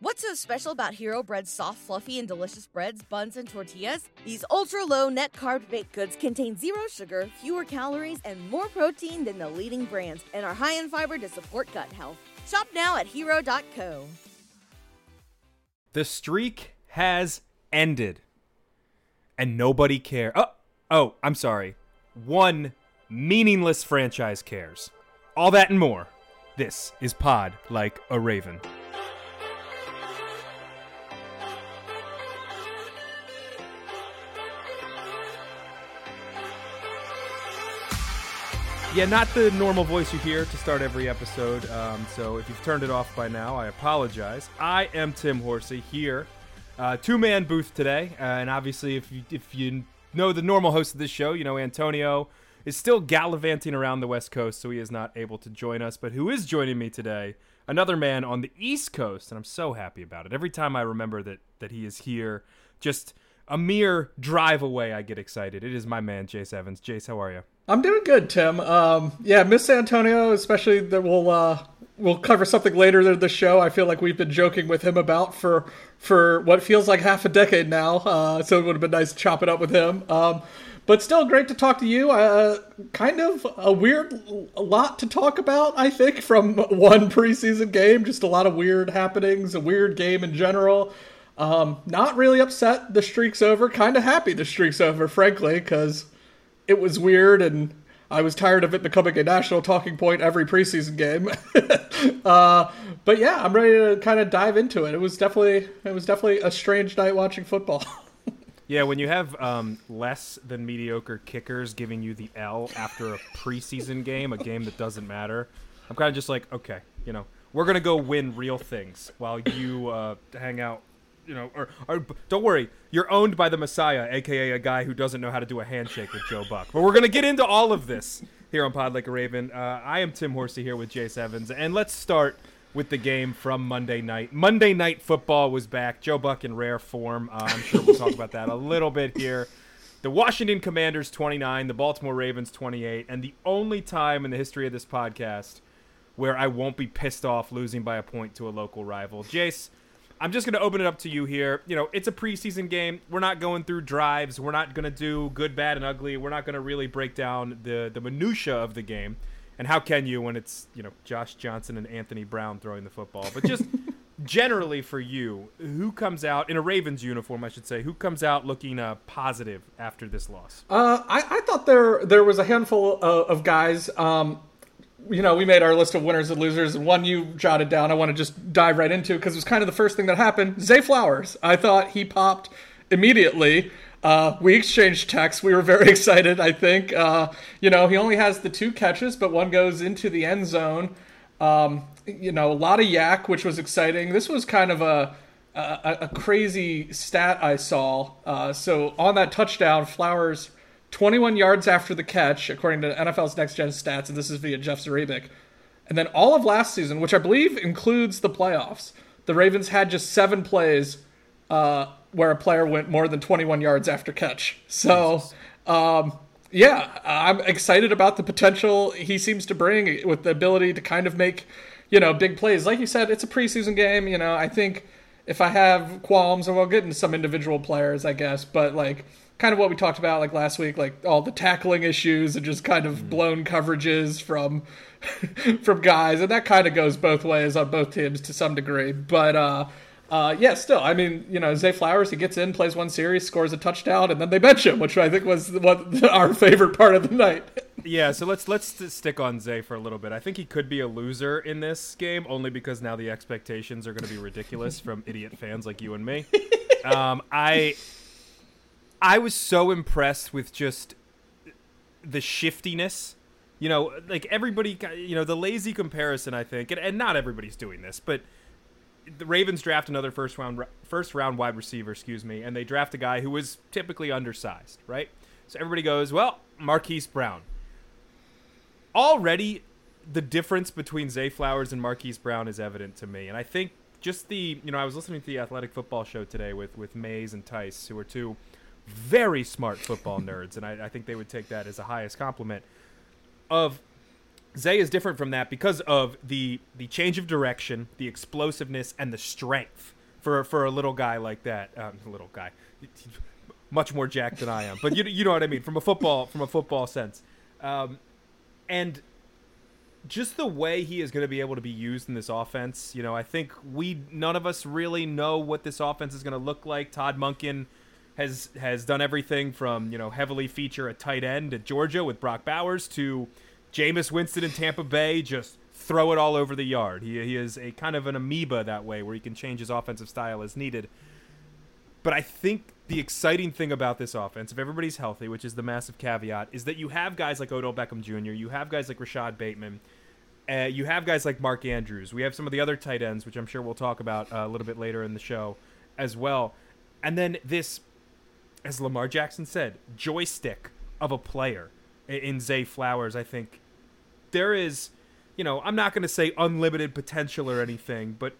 What's so special about Hero Bread's soft, fluffy, and delicious breads, buns, and tortillas? These ultra low net carb baked goods contain zero sugar, fewer calories, and more protein than the leading brands, and are high in fiber to support gut health. Shop now at hero.co. The streak has ended, and nobody cares. Oh, oh, I'm sorry. One meaningless franchise cares. All that and more. This is Pod Like a Raven. Yeah, not the normal voice you hear to start every episode. Um, so if you've turned it off by now, I apologize. I am Tim Horsey here, uh, two man booth today, uh, and obviously, if you if you know the normal host of this show, you know Antonio is still gallivanting around the West Coast, so he is not able to join us. But who is joining me today? Another man on the East Coast, and I'm so happy about it. Every time I remember that that he is here, just a mere drive away, I get excited. It is my man, Jace Evans. Jace, how are you? I'm doing good, Tim. Um, yeah, Miss Antonio, especially that we'll uh, we'll cover something later in the show. I feel like we've been joking with him about for for what feels like half a decade now. Uh, so it would have been nice to chop it up with him. Um, but still, great to talk to you. Uh, kind of a weird a lot to talk about, I think, from one preseason game. Just a lot of weird happenings, a weird game in general. Um, not really upset the streak's over. Kind of happy the streak's over, frankly, because it was weird and I was tired of it becoming a national talking point every preseason game. uh, but yeah, I'm ready to kind of dive into it. It was definitely it was definitely a strange night watching football. Yeah, when you have um, less than mediocre kickers giving you the L after a preseason game, a game that doesn't matter, I'm kind of just like, okay, you know, we're gonna go win real things while you uh, hang out you know, or, or don't worry, you're owned by the Messiah, aka a guy who doesn't know how to do a handshake with Joe Buck. But we're gonna get into all of this here on Pod Like a Raven. Uh, I am Tim Horsey here with Jace Evans, and let's start with the game from Monday night. Monday night football was back. Joe Buck in rare form. Uh, I'm sure we'll talk about that a little bit here. The Washington Commanders 29, the Baltimore Ravens 28, and the only time in the history of this podcast where I won't be pissed off losing by a point to a local rival. Jace, I'm just going to open it up to you here. You know, it's a preseason game. We're not going through drives. We're not going to do good, bad, and ugly. We're not going to really break down the the minutia of the game. And how can you when it's you know Josh Johnson and Anthony Brown throwing the football? But just generally for you, who comes out in a Ravens uniform, I should say, who comes out looking uh, positive after this loss? Uh, I, I thought there there was a handful of, of guys. Um, you know, we made our list of winners and losers, and one you jotted down. I want to just dive right into because it was kind of the first thing that happened. Zay Flowers. I thought he popped immediately. Uh, we exchanged texts. We were very excited. I think. Uh, you know, he only has the two catches, but one goes into the end zone. Um, you know, a lot of YAC, which was exciting. This was kind of a a, a crazy stat I saw. Uh, so on that touchdown, Flowers 21 yards after the catch, according to NFL's Next Gen Stats, and this is via Jeff Zrebiec. And then all of last season, which I believe includes the playoffs, the Ravens had just seven plays uh, where a player went more than 21 yards after catch. So, um, yeah, I'm excited about the potential he seems to bring with the ability to kind of make, you know, big plays. Like you said, it's a preseason game. You know, I think if I have qualms, and we'll get into some individual players, I guess, but like kind of what we talked about like last week, like all the tackling issues and just kind of blown coverages from from guys, and that kind of goes both ways on both teams to some degree. But uh, uh, yeah, still, I mean, you know, Zay Flowers, he gets in, plays one series, scores a touchdown, and then they bench him, which I think was what our favorite part of the night. yeah, so let's let's stick on Zay for a little bit. I think he could be a loser in this game only because now the expectations are going to be ridiculous from idiot fans like you and me. Um, I I was so impressed with just the shiftiness. You know, like everybody, you know, the lazy comparison, I think, and, and not everybody's doing this, but the Ravens draft another first round first round wide receiver, excuse me, and they draft a guy who was typically undersized, right? So everybody goes, well, Marquise Brown. Already, the difference between Zay Flowers and Marquise Brown is evident to me, and I think just the you know I was listening to the Athletic Football Show today with with Mays and Tice, who are two very smart football nerds, and I, I think they would take that as a highest compliment. Of Zay is different from that because of the the change of direction, the explosiveness, and the strength for for a little guy like that. Um, little guy, much more jacked than I am, but you you know what I mean from a football from a football sense, um, and just the way he is going to be able to be used in this offense. You know, I think we none of us really know what this offense is going to look like. Todd Monken has has done everything from you know heavily feature a tight end at Georgia with Brock Bowers to Jameis Winston in Tampa Bay just throw it all over the yard. He, he is a kind of an amoeba that way where he can change his offensive style as needed. But I think the exciting thing about this offense, if everybody's healthy, which is the massive caveat, is that you have guys like Odell Beckham Jr., you have guys like Rashad Bateman, uh, you have guys like Mark Andrews, we have some of the other tight ends, which I'm sure we'll talk about uh, a little bit later in the show as well. And then this, as Lamar Jackson said, joystick of a player in Zay Flowers, I think there is, you know, I'm not going to say unlimited potential or anything, but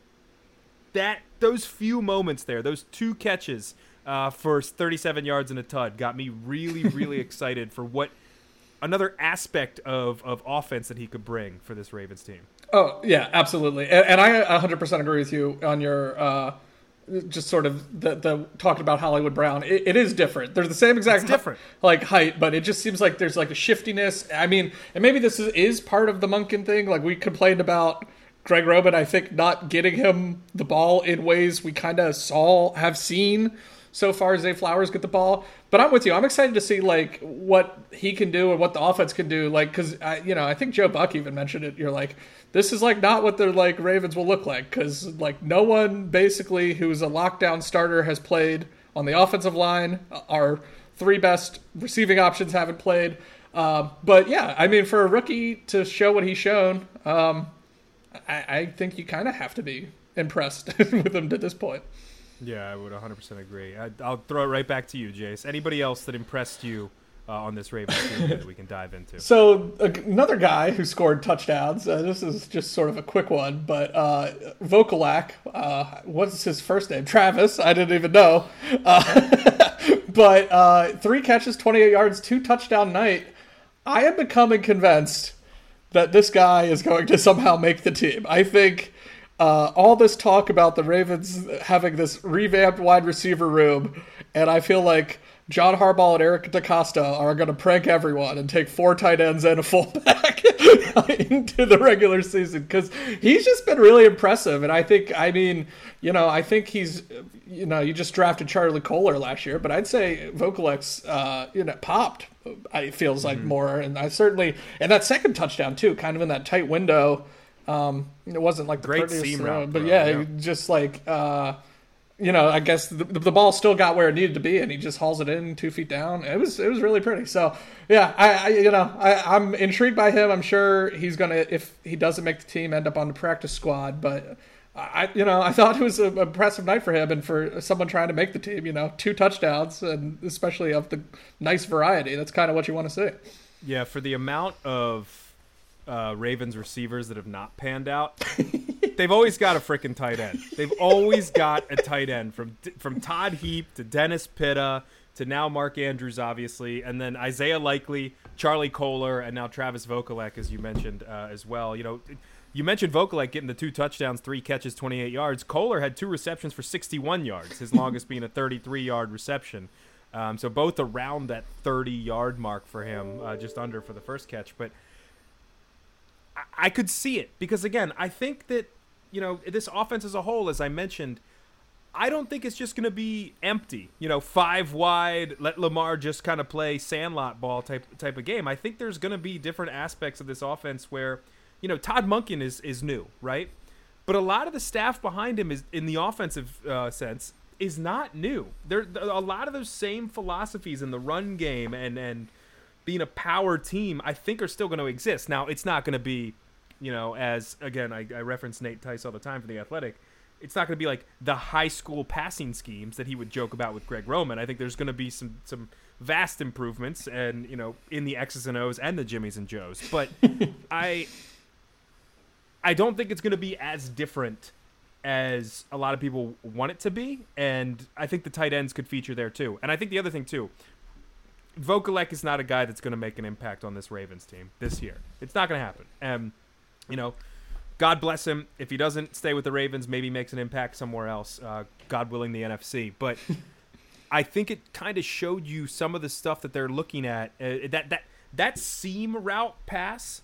that those few moments there, those two catches uh, for 37 yards and a tud, got me really, really excited for what another aspect of of offense that he could bring for this Ravens team. Oh yeah, absolutely, and, and I 100% agree with you on your. Uh just sort of the, the talking about Hollywood Brown, it, it is different. They're the same exact it's different like height, but it just seems like there's like a shiftiness. I mean, and maybe this is, is part of the Monken thing. Like we complained about Greg Roman, I think not getting him the ball in ways we kind of saw have seen so far. as Zay Flowers get the ball, but I'm with you. I'm excited to see like what he can do and what the offense can do. Like because you know I think Joe Buck even mentioned it. You're like this is like not what the like Ravens will look like because like no one basically who's a lockdown starter has played on the offensive line. Our three best receiving options haven't played. Uh, but yeah, I mean, for a rookie to show what he's shown, um, I, I think you kind of have to be impressed with him to this point. Yeah, I would 100% agree. I, will throw it right back to you, Jace. Anybody else that impressed you uh, on this Ravens team that we can dive into. So another guy who scored touchdowns. Uh, this is just sort of a quick one, but uh, Vokolek. Uh, what's his first name? Travis. I didn't even know. Uh, but uh, three catches, 28 yards, two touchdown night. I am becoming convinced that this guy is going to somehow make the team. I think. Uh, all this talk about the Ravens having this revamped wide receiver room, and I feel like John Harbaugh and Eric DeCosta are going to prank everyone and take four tight ends and a fullback into the regular season because he's just been really impressive. And I think, I mean, you know, I think he's, you know, you just drafted Charlie Kolar last year, but I'd say Vokolek's, uh, you know, popped. It feels like mm-hmm. more, and I certainly, and that second touchdown too, kind of in that tight window. Um, it wasn't like the great seam route, but yeah, yeah, just like. Uh, you know, I guess the, the ball still got where it needed to be, and he just hauls it in two feet down. It was it was really pretty. So yeah, I, I you know I, I'm intrigued by him. I'm sure he's gonna if he doesn't make the team, end up on the practice squad. But I you know I thought it was an impressive night for him and for someone trying to make the team. You know, two touchdowns and especially of the nice variety. That's kind of what you want to see. Yeah, for the amount of uh, Ravens receivers that have not panned out. They've always got a freaking tight end. They've always got a tight end from from Todd Heap to Dennis Pitta to now Mark Andrews, obviously, and then Isaiah Likely, Charlie Kolar, and now Travis Vokolek, as you mentioned uh, as well. You know, you mentioned Vokolek getting the two touchdowns, three catches, 28 yards. Kolar had two receptions for 61 yards, his longest being a 33 yard reception. Um, so both around that 30 yard mark for him, uh, just under for the first catch. But I, could see it because again, I think that you know this offense as a whole, as I mentioned. I don't think it's just going to be empty, you know, five wide, let Lamar just kind of play sandlot ball type type of game. I think there's going to be different aspects of this offense where, you know, Todd Monken is is new, right? But a lot of the staff behind him is in the offensive uh, sense is not new. There a lot of those same philosophies in the run game and and being a power team, I think are still going to exist. Now, it's not going to be, you know, as again, I, I reference Nate Tice all the time for the Athletic. it's not going to be like the high school passing schemes that he would joke about with Greg Roman. I think there's going to be some some vast improvements and you know in the X's and O's and the Jimmys and Joes. But I I don't think it's going to be as different as a lot of people want it to be, and I think the tight ends could feature there too. And I think the other thing too, Vokolek is not a guy that's going to make an impact on this Ravens team this year. It's not going to happen. And you know, God bless him. If he doesn't stay with the Ravens, maybe makes an impact somewhere else. Uh, God willing, the NFC. But I think it kind of showed you some of the stuff that they're looking at. Uh, that that that seam route pass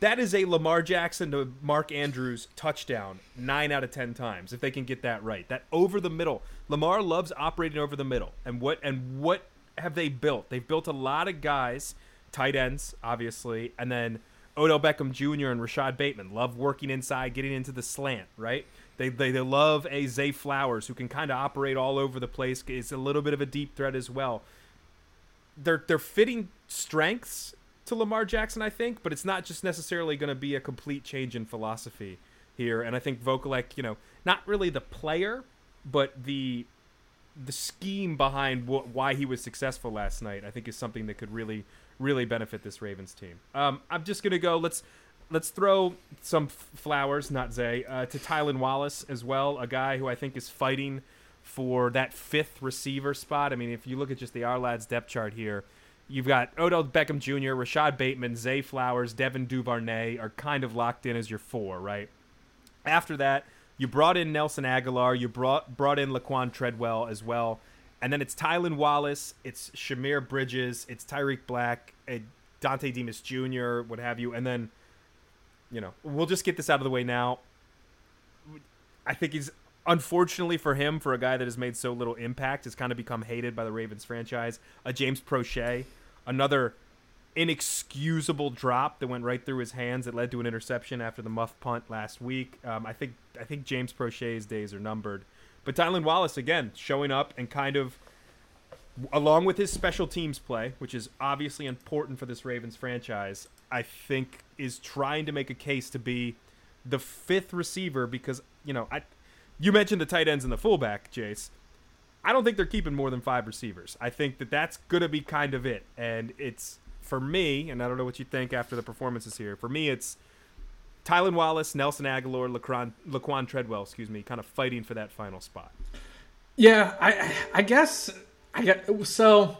that is a Lamar Jackson to Mark Andrews touchdown nine out of ten times if they can get that right. That over the middle. Lamar loves operating over the middle. And what and what have they built? They've built a lot of guys, tight ends, obviously, and then Odell Beckham Jr. and Rashad Bateman love working inside, getting into the slant, right? They, they, they love a Zay Flowers who can kind of operate all over the place. Is a little bit of a deep threat as well. They're they're fitting strengths to Lamar Jackson, I think, but it's not just necessarily going to be a complete change in philosophy here. And I think Vokolek, you know, not really the player, but the the scheme behind wh- why he was successful last night, I think, is something that could really, really benefit this Ravens team. Um, I'm just gonna go. Let's let's throw some f- flowers, not Zay, uh, to Tylan Wallace as well, a guy who I think is fighting for that fifth receiver spot. I mean, if you look at just the Ourlads depth chart here, You've got Odell Beckham Jr., Rashad Bateman, Zay Flowers, Devin Duvernay are kind of locked in as your four, right? After that, you brought in Nelson Agholor. you brought brought in Laquan Treadwell as well, and then it's Tylan Wallace, it's Shemar Bridges, it's Tarik Black, Dontay Demus Jr., what have you, and then, you know, we'll just get this out of the way now. I think he's unfortunately for him, for a guy that has made so little impact, has kind of become hated by the Ravens franchise. A James Proche another inexcusable drop that went right through his hands that led to an interception after the muff punt last week. Um, I think I think James Proche's days are numbered. But Tylan Wallace again showing up and kind of along with his special teams play, which is obviously important for this Ravens franchise, I think is trying to make a case to be the fifth receiver because, you know, I you mentioned the tight ends and the fullback, Jace. I don't think they're keeping more than five receivers. I think that that's going to be kind of it. And it's, for me, and I don't know what you think after the performances here, for me, it's Tylan Wallace, Nelson Agholor, Laquan, Laquan Treadwell, excuse me, kind of fighting for that final spot. Yeah, I I guess I get so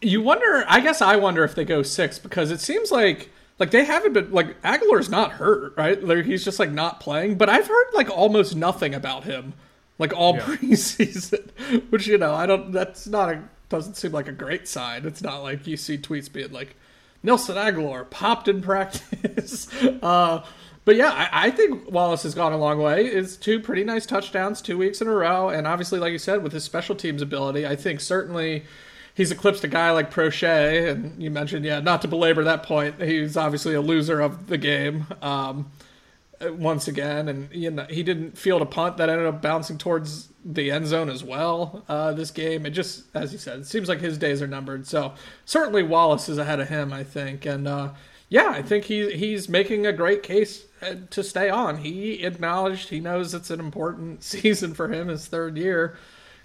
you wonder I guess I wonder if they go six because it seems like like they haven't been like Agholor's not hurt, right? Like he's just like not playing, but I've heard like almost nothing about him like all yeah. preseason, which you know I don't. That's not a doesn't seem like a great sign. It's not like you see tweets being like Nelson Agholor popped in practice. uh, but yeah, I, I, think Wallace has gone a long way. It's two pretty nice touchdowns, two weeks in a row, and obviously, like you said, with his special teams ability, I think certainly he's eclipsed a guy like Proche. And you mentioned, yeah, not to belabor that point, he's obviously a loser of the game. Um, once again, and you know he didn't field a punt that ended up bouncing towards the end zone as well. Uh, this game, it just as you said, it seems like his days are numbered. So certainly Wallace is ahead of him, I think, and uh, yeah, I think he he's making a great case uh, to stay on. He acknowledged he knows it's an important season for him, his third year,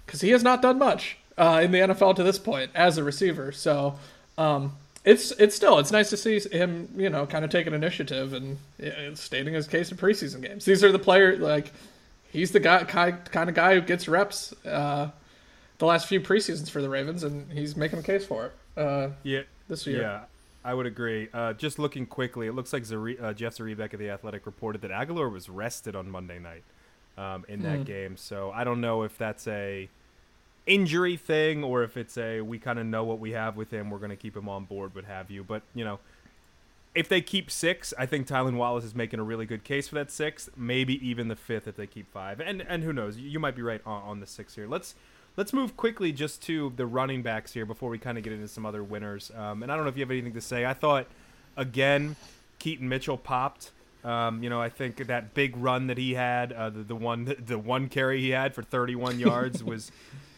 because he has not done much uh, in the NFL to this point as a receiver. So. Um, it's it's still it's nice to see him you know kind of taking initiative and stating his case in preseason games. These are the player like he's the guy kind of guy who gets reps uh, the last few preseasons for the Ravens, and he's making a case for it. Uh, yeah, this year. Yeah, I would agree. Uh, just looking quickly, it looks like Zare- uh, Jeff Zrebiec of the Athletic reported that Agholor was rested on Monday night um, in that mm. game. So I don't know if that's a injury thing or if it's a we kind of know what we have with him, we're going to keep him on board, what have you. But, you know, if they keep six, I think Tylan Wallace is making a really good case for that six, maybe even the fifth if they keep five. And and who knows, you might be right on, on the six here. Let's let's move quickly just to the running backs here before we kind of get into some other winners. Um, and I don't know if you have anything to say. I thought again, Keaton Mitchell popped. Um, you know, I think that big run that he had, uh, the, the one the one carry he had for 31 yards was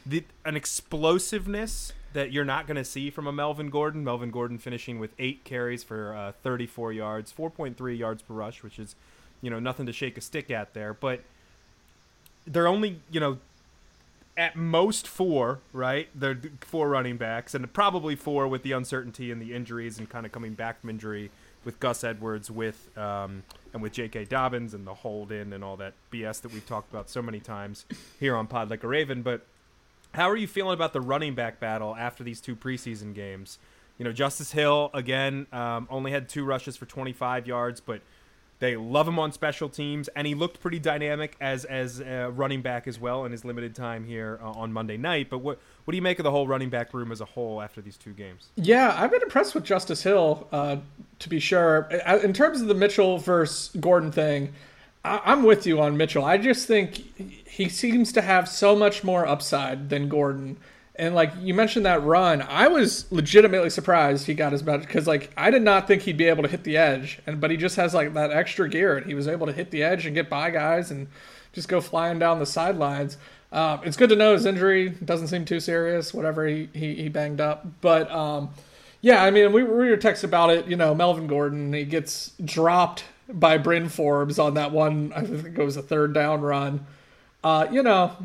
the, an explosiveness that you're not going to see from a Melvin Gordon. Melvin Gordon finishing with eight carries for uh, 34 yards, 4.3 yards per rush, which is, you know, nothing to shake a stick at there. But they're only you know at most four, right? They're four running backs, and probably four with the uncertainty and the injuries and kind of coming back from injury with Gus Edwards, with um, and with J.K. Dobbins and the hold in and all that BS that we've talked about so many times here on Pod Like a Raven. But how are you feeling about the running back battle after these two preseason games? You know, Justice Hill again um, only had two rushes for 25 yards, but they love him on special teams, and he looked pretty dynamic as as running back as well in his limited time here uh, on Monday night. But what what do you make of the whole running back room as a whole after these two games? Yeah, I've been impressed with Justice Hill, uh, to be sure. In terms of the Mitchell versus Gordon thing, I- I'm with you on Mitchell. I just think he seems to have so much more upside than Gordon. And like you mentioned that run, I was legitimately surprised he got as much because like I did not think he'd be able to hit the edge, and but he just has like that extra gear, and he was able to hit the edge and get by guys and just go flying down the sidelines. Um, it's good to know his injury doesn't seem too serious, whatever he he, he banged up. But um, yeah, I mean we, we were texting about it. You know, Melvin Gordon he gets dropped by Bryn Forbes on that one. I think it was a third down run. Uh, you know,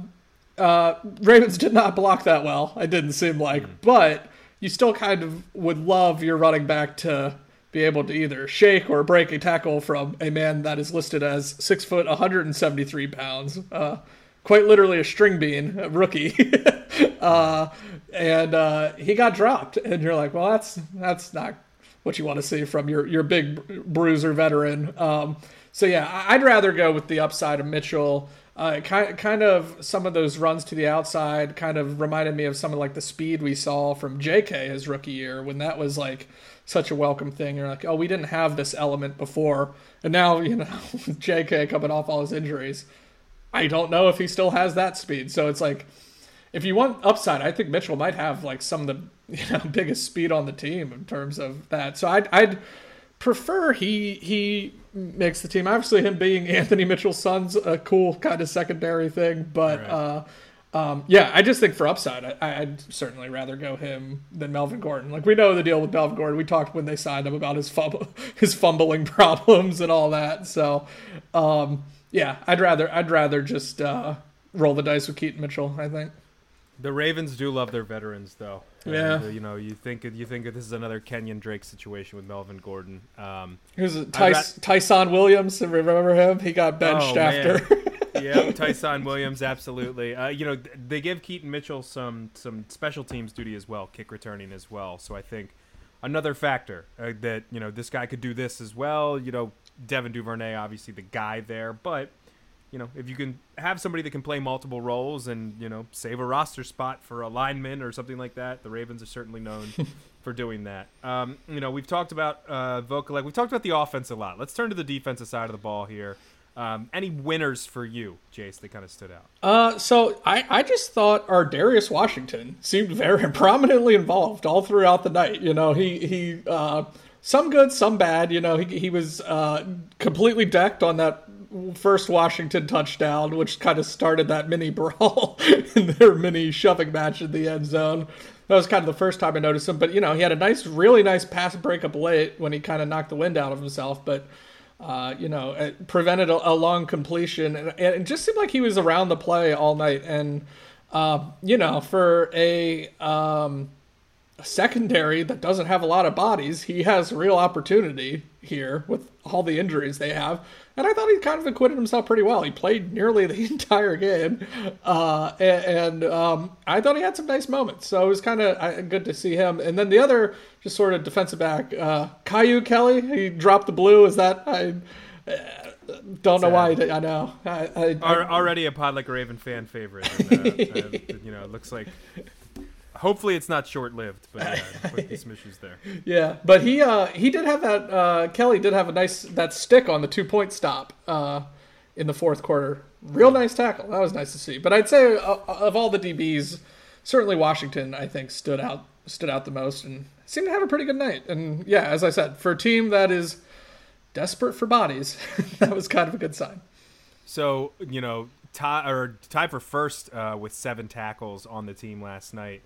uh, Ravens did not block that well. It didn't seem like, mm. but you still kind of would love your running back to be able to either shake or break a tackle from a man that is listed as six foot, 173 pounds, uh, quite literally a string bean, a rookie. uh, and uh, he got dropped, and you're like, well, that's that's not what you want to see from your your big bruiser veteran. Um, so yeah, I'd rather go with the upside of Mitchell. Uh, kind kind of some of those runs to the outside kind of reminded me of some of like the speed we saw from J.K. his rookie year when that was like such a welcome thing. You're like, oh, we didn't have this element before, and now you know J.K. coming off all his injuries, I don't know if he still has that speed. So it's like, if you want upside, I think Mitchell might have like some of the you know biggest speed on the team in terms of that. So I'd, I'd prefer he he makes the team. Obviously, him being Anthony Mitchell's son's a cool kind of secondary thing, but right. uh, um, yeah, I just think for upside, I, would certainly rather go him than Melvin Gordon. Like we know the deal with Melvin Gordon. We talked when they signed him about his fumble, his fumbling problems and all that. So um, yeah, I'd rather I'd rather just uh, roll the dice with Keaton Mitchell. I think. The Ravens do love their veterans, though. Yeah. And, uh, you know, you think you think this is another Kenyon Drake situation with Melvin Gordon. Um, Here's Tyson, Tyson Williams. Remember him? He got benched oh, after. yeah, Ty'Son Williams, absolutely. Uh, you know, they give Keaton Mitchell some some special teams duty as well, kick returning as well. So I think another factor uh, that you know this guy could do this as well. You know, Devin Duvernay, obviously the guy there, but you know, if you can have somebody that can play multiple roles and you know save a roster spot for a lineman or something like that, the Ravens are certainly known for doing that. Um, you know, we've talked about uh, Vokolek. We've talked about the offense a lot. Let's turn to the defensive side of the ball here. Um, any winners for you, Jace, that kind of stood out? Uh, so I, I just thought Ardarius Washington seemed very prominently involved all throughout the night. You know, he he uh, some good, some bad. You know, he he was uh, completely decked on that first Washington touchdown, which kind of started that mini brawl in their mini shoving match in the end zone. That was kind of the first time I noticed him. But you know, he had a nice, really nice pass breakup late when he kind of knocked the wind out of himself. But uh, you know, it prevented a, a long completion, and, it just seemed like he was around the play all night. And uh, you know, for a um, secondary that doesn't have a lot of bodies, he has real opportunity here with all the injuries they have. And I thought he kind of acquitted himself pretty well. He played nearly the entire game, uh, and, and um, I thought he had some nice moments. So it was kind of good to see him. And then the other, just sort of defensive back, uh, Kyu Kelly, he dropped the blue. Is that I? Uh, don't know why. I know. I, I, already a Pod Like Raven fan favorite. And, uh, uh, you know, it looks like hopefully it's not short lived, but yeah, be some issues there. Yeah, but he uh, he did have that. Uh, Kelly did have a nice that stick on the two point stop uh, in the fourth quarter. Real nice tackle. That was nice to see. But I'd say uh, of all the DBs, certainly Washington I think stood out stood out the most and seemed to have a pretty good night. And yeah, as I said, for a team that is desperate for bodies, that was kind of a good sign. So you know, tie or tie for first uh, with seven tackles on the team last night.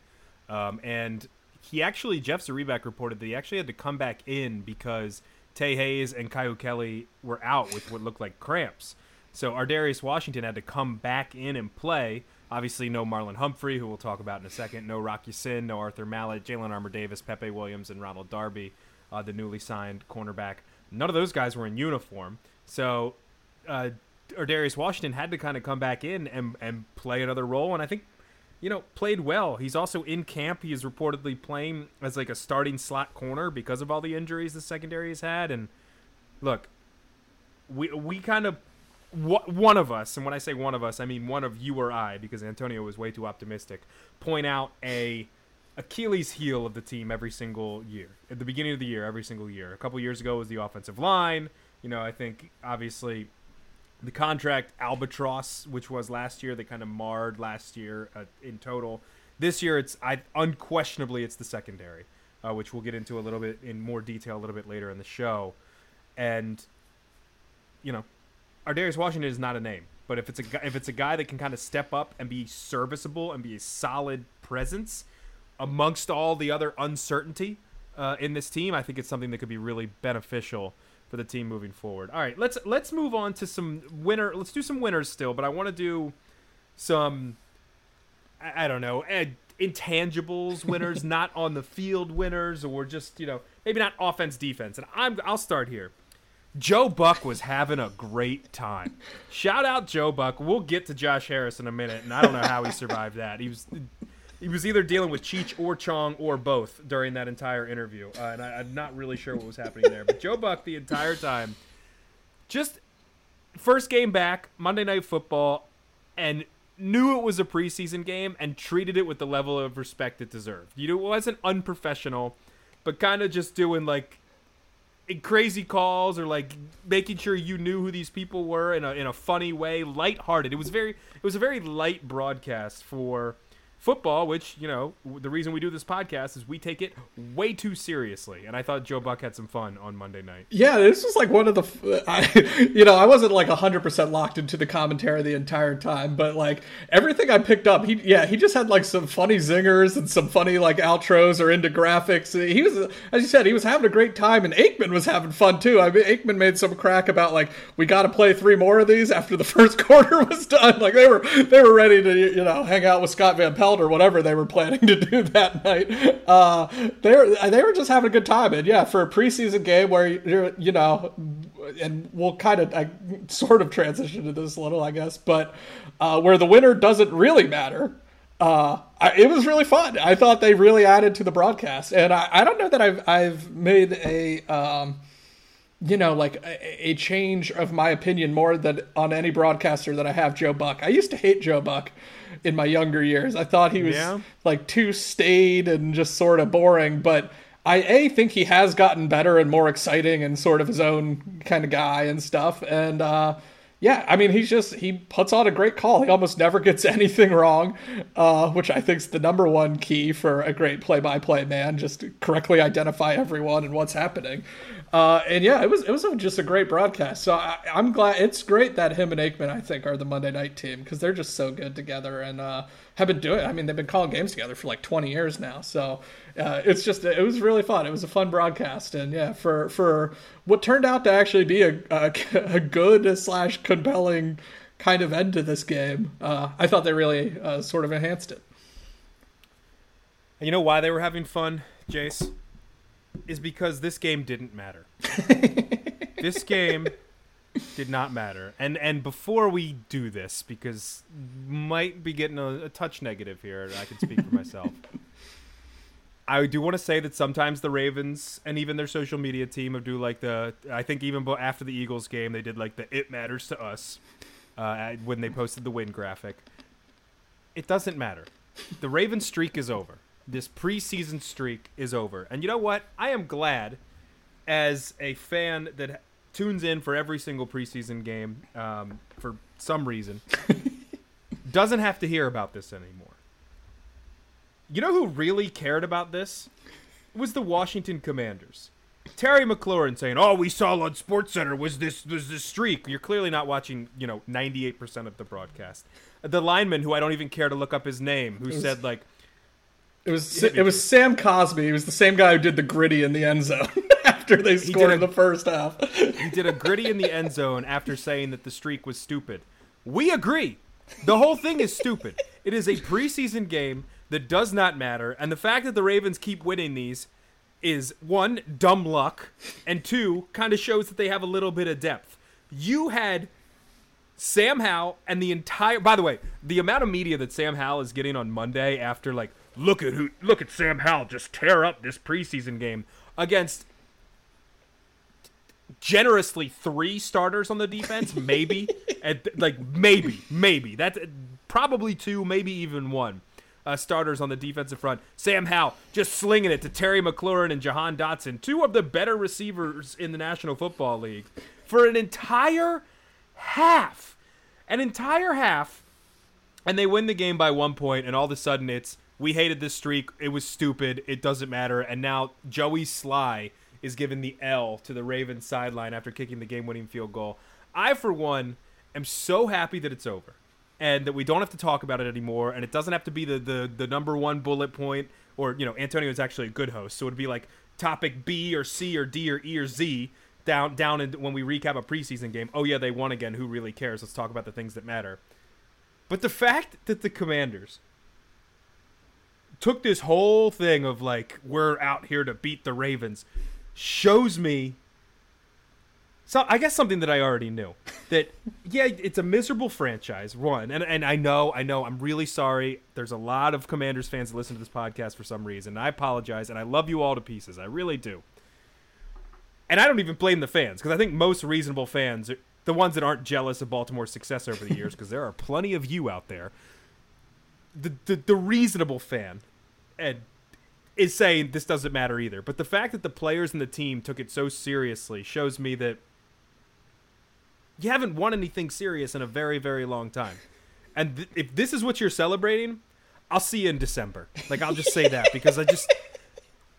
Um, and he actually, Jeff Zrebiec reported that he actually had to come back in because Tay Hayes and Kyu Kelly were out with what looked like cramps. So Ardarius Washington had to come back in and play. Obviously, no Marlon Humphrey, who we'll talk about in a second. No Rock Ya-Sin, no Arthur Maulet, Jalyn Armour Davis, Pepe Williams, and Ronald Darby, uh, the newly signed cornerback. None of those guys were in uniform. So uh, Ardarius Washington had to kind of come back in and, and play another role. And I think, you know, played well. He's also in camp. He is reportedly playing as like a starting slot corner because of all the injuries the secondary has had. And look, we we kind of one of us, and when I say one of us, I mean one of you or I, because Antonio was way too optimistic. Point out a Achilles heel of the team every single year at the beginning of the year, every single year. A couple years ago was the offensive line. You know, I think obviously the contract albatross, which was last year, they kind of marred last year uh, in total. This year, it's I unquestionably it's the secondary, uh, which we'll get into a little bit in more detail a little bit later in the show, and you know, Ardarius Washington is not a name, but if it's a if it's a guy that can kind of step up and be serviceable and be a solid presence amongst all the other uncertainty uh, in this team, I think it's something that could be really beneficial for the team moving forward. All right, let's let's move on to some winner. Let's do some winners still, but I want to do some I, I don't know ed, intangibles winners, not on the field winners, or just you know maybe not offense defense. And I'm I'll start here. Joe Buck was having a great time. Shout out Joe Buck. We'll get to Josh Harris in a minute, and I don't know how he survived that. He was he was either dealing with Cheech or Chong or both during that entire interview, uh, and I, am not really sure what was happening there. But Joe Buck the entire time, just first game back Monday Night Football, and knew it was a preseason game and treated it with the level of respect it deserved. You know, it wasn't unprofessional, but kind of just doing like crazy calls or like making sure you knew who these people were in a in a funny way, lighthearted. It was very it was a very light broadcast for football, which you know the reason we do this podcast is we take it way too seriously, and I thought Joe Buck had some fun on Monday night. Yeah, this was like one of the, I, you know, I wasn't like hundred percent locked into the commentary the entire time, but like everything I picked up, he yeah, he just had like some funny zingers and some funny like outros or into graphics. He was, as you said, he was having a great time, and Aikman was having fun too. I mean, Aikman made some crack about like we got to play three more of these after the first quarter was done. Like they were they were ready to you know hang out with Scott Van Pelt or whatever they were planning to do that night. Uh, they were they were just having a good time, and yeah, for a preseason game where you're you know, and we'll kind of I sort of transition to this a little, I guess, but uh, where the winner doesn't really matter. Uh, I, it was really fun. I thought they really added to the broadcast, and I, I don't know that I've I've made a um, you know, like a, a, change of my opinion more than on any broadcaster that I have Joe Buck. I used to hate Joe Buck in my younger years. I thought he was yeah. like too staid and just sort of boring, but I a think he has gotten better and more exciting and sort of his own kind of guy and stuff. And uh, yeah, I mean he's just he puts on a great call. He almost never gets anything wrong, uh, which I think is the number one key for a great play-by-play man. Just correctly identify everyone and what's happening. Uh, and yeah, it was it was just a great broadcast. So I, am glad it's great that him and Aikman I think are the Monday night team because they're just so good together and uh, have been doing. I mean, they've been calling games together for like 20 years now. So uh, it's just it was really fun. It was a fun broadcast, and yeah, for for what turned out to actually be a a, a good slash compelling kind of end to this game, uh, I thought they really uh, sort of enhanced it. You know why they were having fun, Jace? Is because this game didn't matter. this game did not matter. And and before we do this, because might be getting a, a touch negative here, I can speak for myself. I do want to say that sometimes the Ravens and even their social media team have do like the. I think even after the Eagles game, they did like the "It matters to us" uh, when they posted the win graphic. It doesn't matter. The Ravens streak is over this preseason streak is over. And you know what? I am glad, as a fan that tunes in for every single preseason game um, for some reason, doesn't have to hear about this anymore. You know who really cared about this? It was the Washington Commanders. Terry McLaurin saying, "Oh, we saw on Sports Center was this was this streak." You're clearly not watching, you know, 98% of the broadcast. The lineman who I don't even care to look up his name, who said like, it was it was Sam Cosmi. He was the same guy who did the gritty in the end zone. after they scored a- in the first half. He did a gritty in the end zone after saying that the streak was stupid. We agree. The whole thing is stupid. It is a preseason game that does not matter, and the fact that the Ravens keep winning these is one, dumb luck, and two, kind of shows that they have a little bit of depth. You had Sam Howell and the entire by the way, the amount of media that Sam Howell is getting on Monday after like look at who look at Sam Howell just tear up this preseason game against generously three starters on the defense, maybe, and like maybe, maybe that's probably two, maybe even one. Uh, starters on the defensive front. Sam Howell just slinging it to Terry McLaurin and Jahan Dotson, two of the better receivers in the National Football League, for an entire half. An entire half. And they win the game by one point, and all of a sudden it's we hated this streak. It was stupid. It doesn't matter. And now Joey Slye is giving the L to the Ravens sideline after kicking the game-winning field goal. I, for one, am so happy that it's over, and that we don't have to talk about it anymore. And it doesn't have to be the the, the number one bullet point, or you know, Antonio is actually a good host, so it'd be like topic B or C or D or E or Z down down in, when we recap a preseason game. Oh yeah, they won again. Who really cares? Let's talk about the things that matter. But the fact that the Commanders took this whole thing of like we're out here to beat the Ravens shows me so I guess something that I already knew that yeah it's a miserable franchise one and and I know I know I'm really sorry. There's a lot of Commanders fans that listen to this podcast for some reason I apologize and I love you all to pieces I really do. And I don't even blame the fans because I think most reasonable fans the ones that aren't jealous of Baltimore's success over the years because there are plenty of you out there the, the, the reasonable fan and is saying this doesn't matter either. But the fact that the players and the team took it so seriously shows me that you haven't won anything serious in a very, very long time. And th- if this is what you're celebrating, I'll see you in December. Like I'll just say that because I just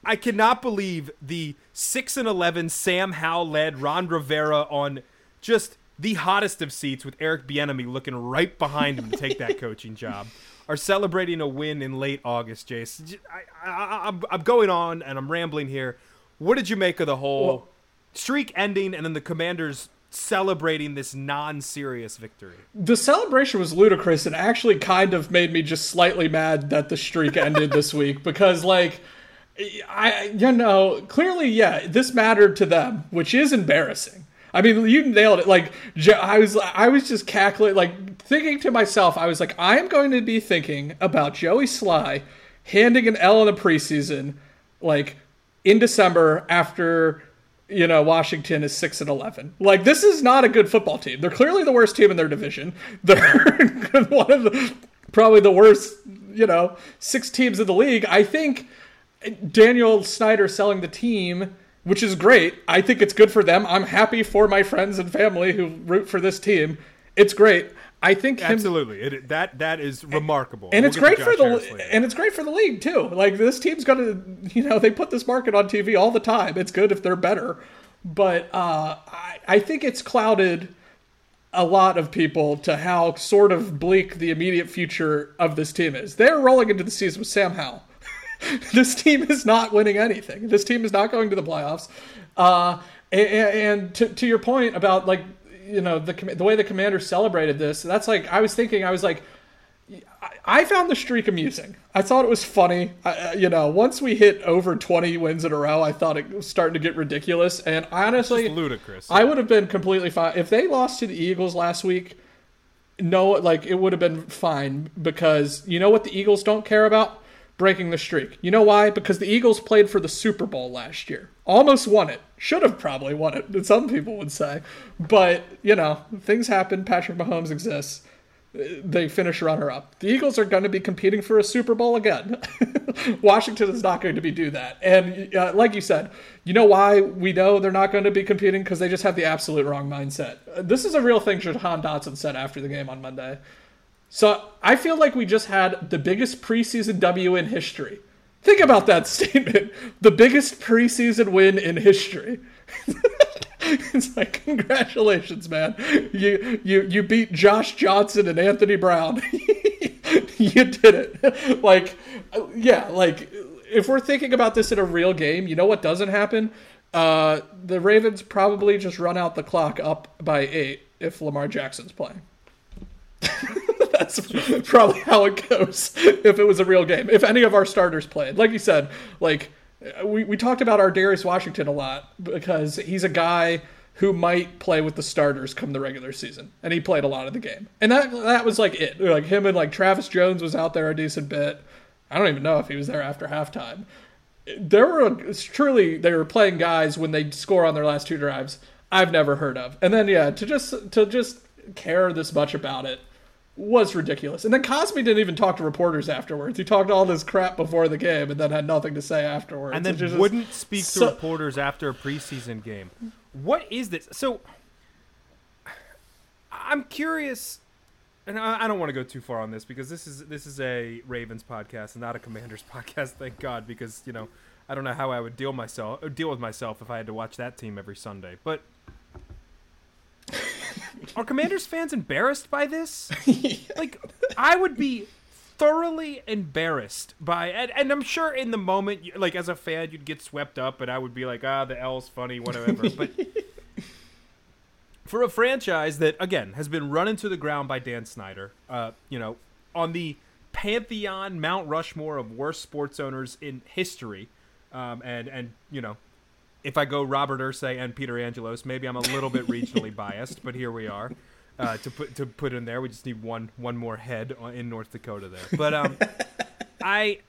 I cannot believe the six and eleven Sam Howell led Ron Rivera on just the hottest of seats with Eric Bieniemy looking right behind him to take that coaching job are celebrating a win in late August, Jace. I, I, I'm, I'm going on and I'm rambling here. What did you make of the whole Well- streak ending and then the Commanders celebrating this non-serious victory? the celebration was ludicrous and actually kind of made me just slightly mad that the streak ended this week because like I you know clearly yeah this mattered to them which is embarrassing. I mean you nailed it like I was I was just cackling like thinking to myself I was like I am going to be thinking about Joey Slye handing an L in the preseason like in December after you know Washington is 6 and 11. Like this is not a good football team. They're clearly the worst team in their division. They're one of the probably the worst, you know, six teams in the league. I think Daniel Snyder selling the team, which is great. I think it's good for them. I'm happy for my friends and family who root for this team. It's great. I think him Absolutely, it, that that is remarkable. and We'll it's great for the and it's great for the league too. Like this team's gonna, you know, they put this market on TV all the time. It's good if they're better, but uh, I, I think it's clouded a lot of people to how sort of bleak the immediate future of this team is. They're rolling into the season with Sam Howell. this team is not winning anything. This team is not going to the playoffs. Uh, and, and to, to your point about like you know the the way the commander celebrated this, that's like I was thinking. I was like, I- found the streak amusing. I thought it was funny. I, you know, once we hit over 20 wins in a row, I thought it was starting to get ridiculous. And honestly, ludicrous. I would have been completely fine if they lost to the Eagles last week. No, like it would have been fine because you know what the Eagles don't care about? Breaking the streak. You know why? Because the Eagles played for the Super Bowl last year. Almost won it. Should have probably won it, some people would say. But, you know, things happen. Patrick Mahomes exists. They finish runner up. The Eagles are going to be competing for a Super Bowl again. Washington is not going to be do that. And uh, like you said, you know why we know they're not going to be competing because they just have the absolute wrong mindset. This is a real thing Jahan Dotson said after the game on Monday. So I feel like we just had the biggest preseason W in history. Think about that statement. The biggest preseason win in history. it's like congratulations, man. You you you beat Josh Johnson and Anthony Brown. you did it. Like yeah, like if we're thinking about this in a real game, you know what doesn't happen? Uh, the Ravens probably just run out the clock up by eight if Lamar Jackson's playing. That's probably how it goes if it was a real game. If any of our starters played, like you said, like we, we talked about Ardarius Washington a lot because he's a guy who might play with the starters come the regular season, and he played a lot of the game, and that that was like it. Like him and like Travis Jones was out there a decent bit. I don't even know if he was there after halftime. There were truly they were playing guys when they score on their last two drives I've never heard of, and then yeah to just to just care this much about it was ridiculous. And then Cosby didn't even talk to reporters afterwards. He talked all this crap before the game and then had nothing to say afterwards. And then just- wouldn't speak to reporters after a preseason game. What is this? So I'm curious, and I, I don't want to go too far on this because this is this is a Ravens podcast and not a Commanders podcast. Thank God, because you know I don't know how I would deal myself deal with myself if I had to watch that team every Sunday. But are Commanders fans embarrassed by this? Like, I would be thoroughly embarrassed by, and, and I'm sure in the moment, like as a fan, you'd get swept up, and I would be like, ah, the L's funny, whatever. but for a franchise that again has been run into the ground by Dan Snyder, uh, you know, on the pantheon Mount Rushmore of worst sports owners in history, um, and and you know, if I go Robert Irsay and Peter Angelos, maybe I'm a little bit regionally biased, but here we are. Uh, to put to put in there, we just need one one more head in North Dakota there. But um, I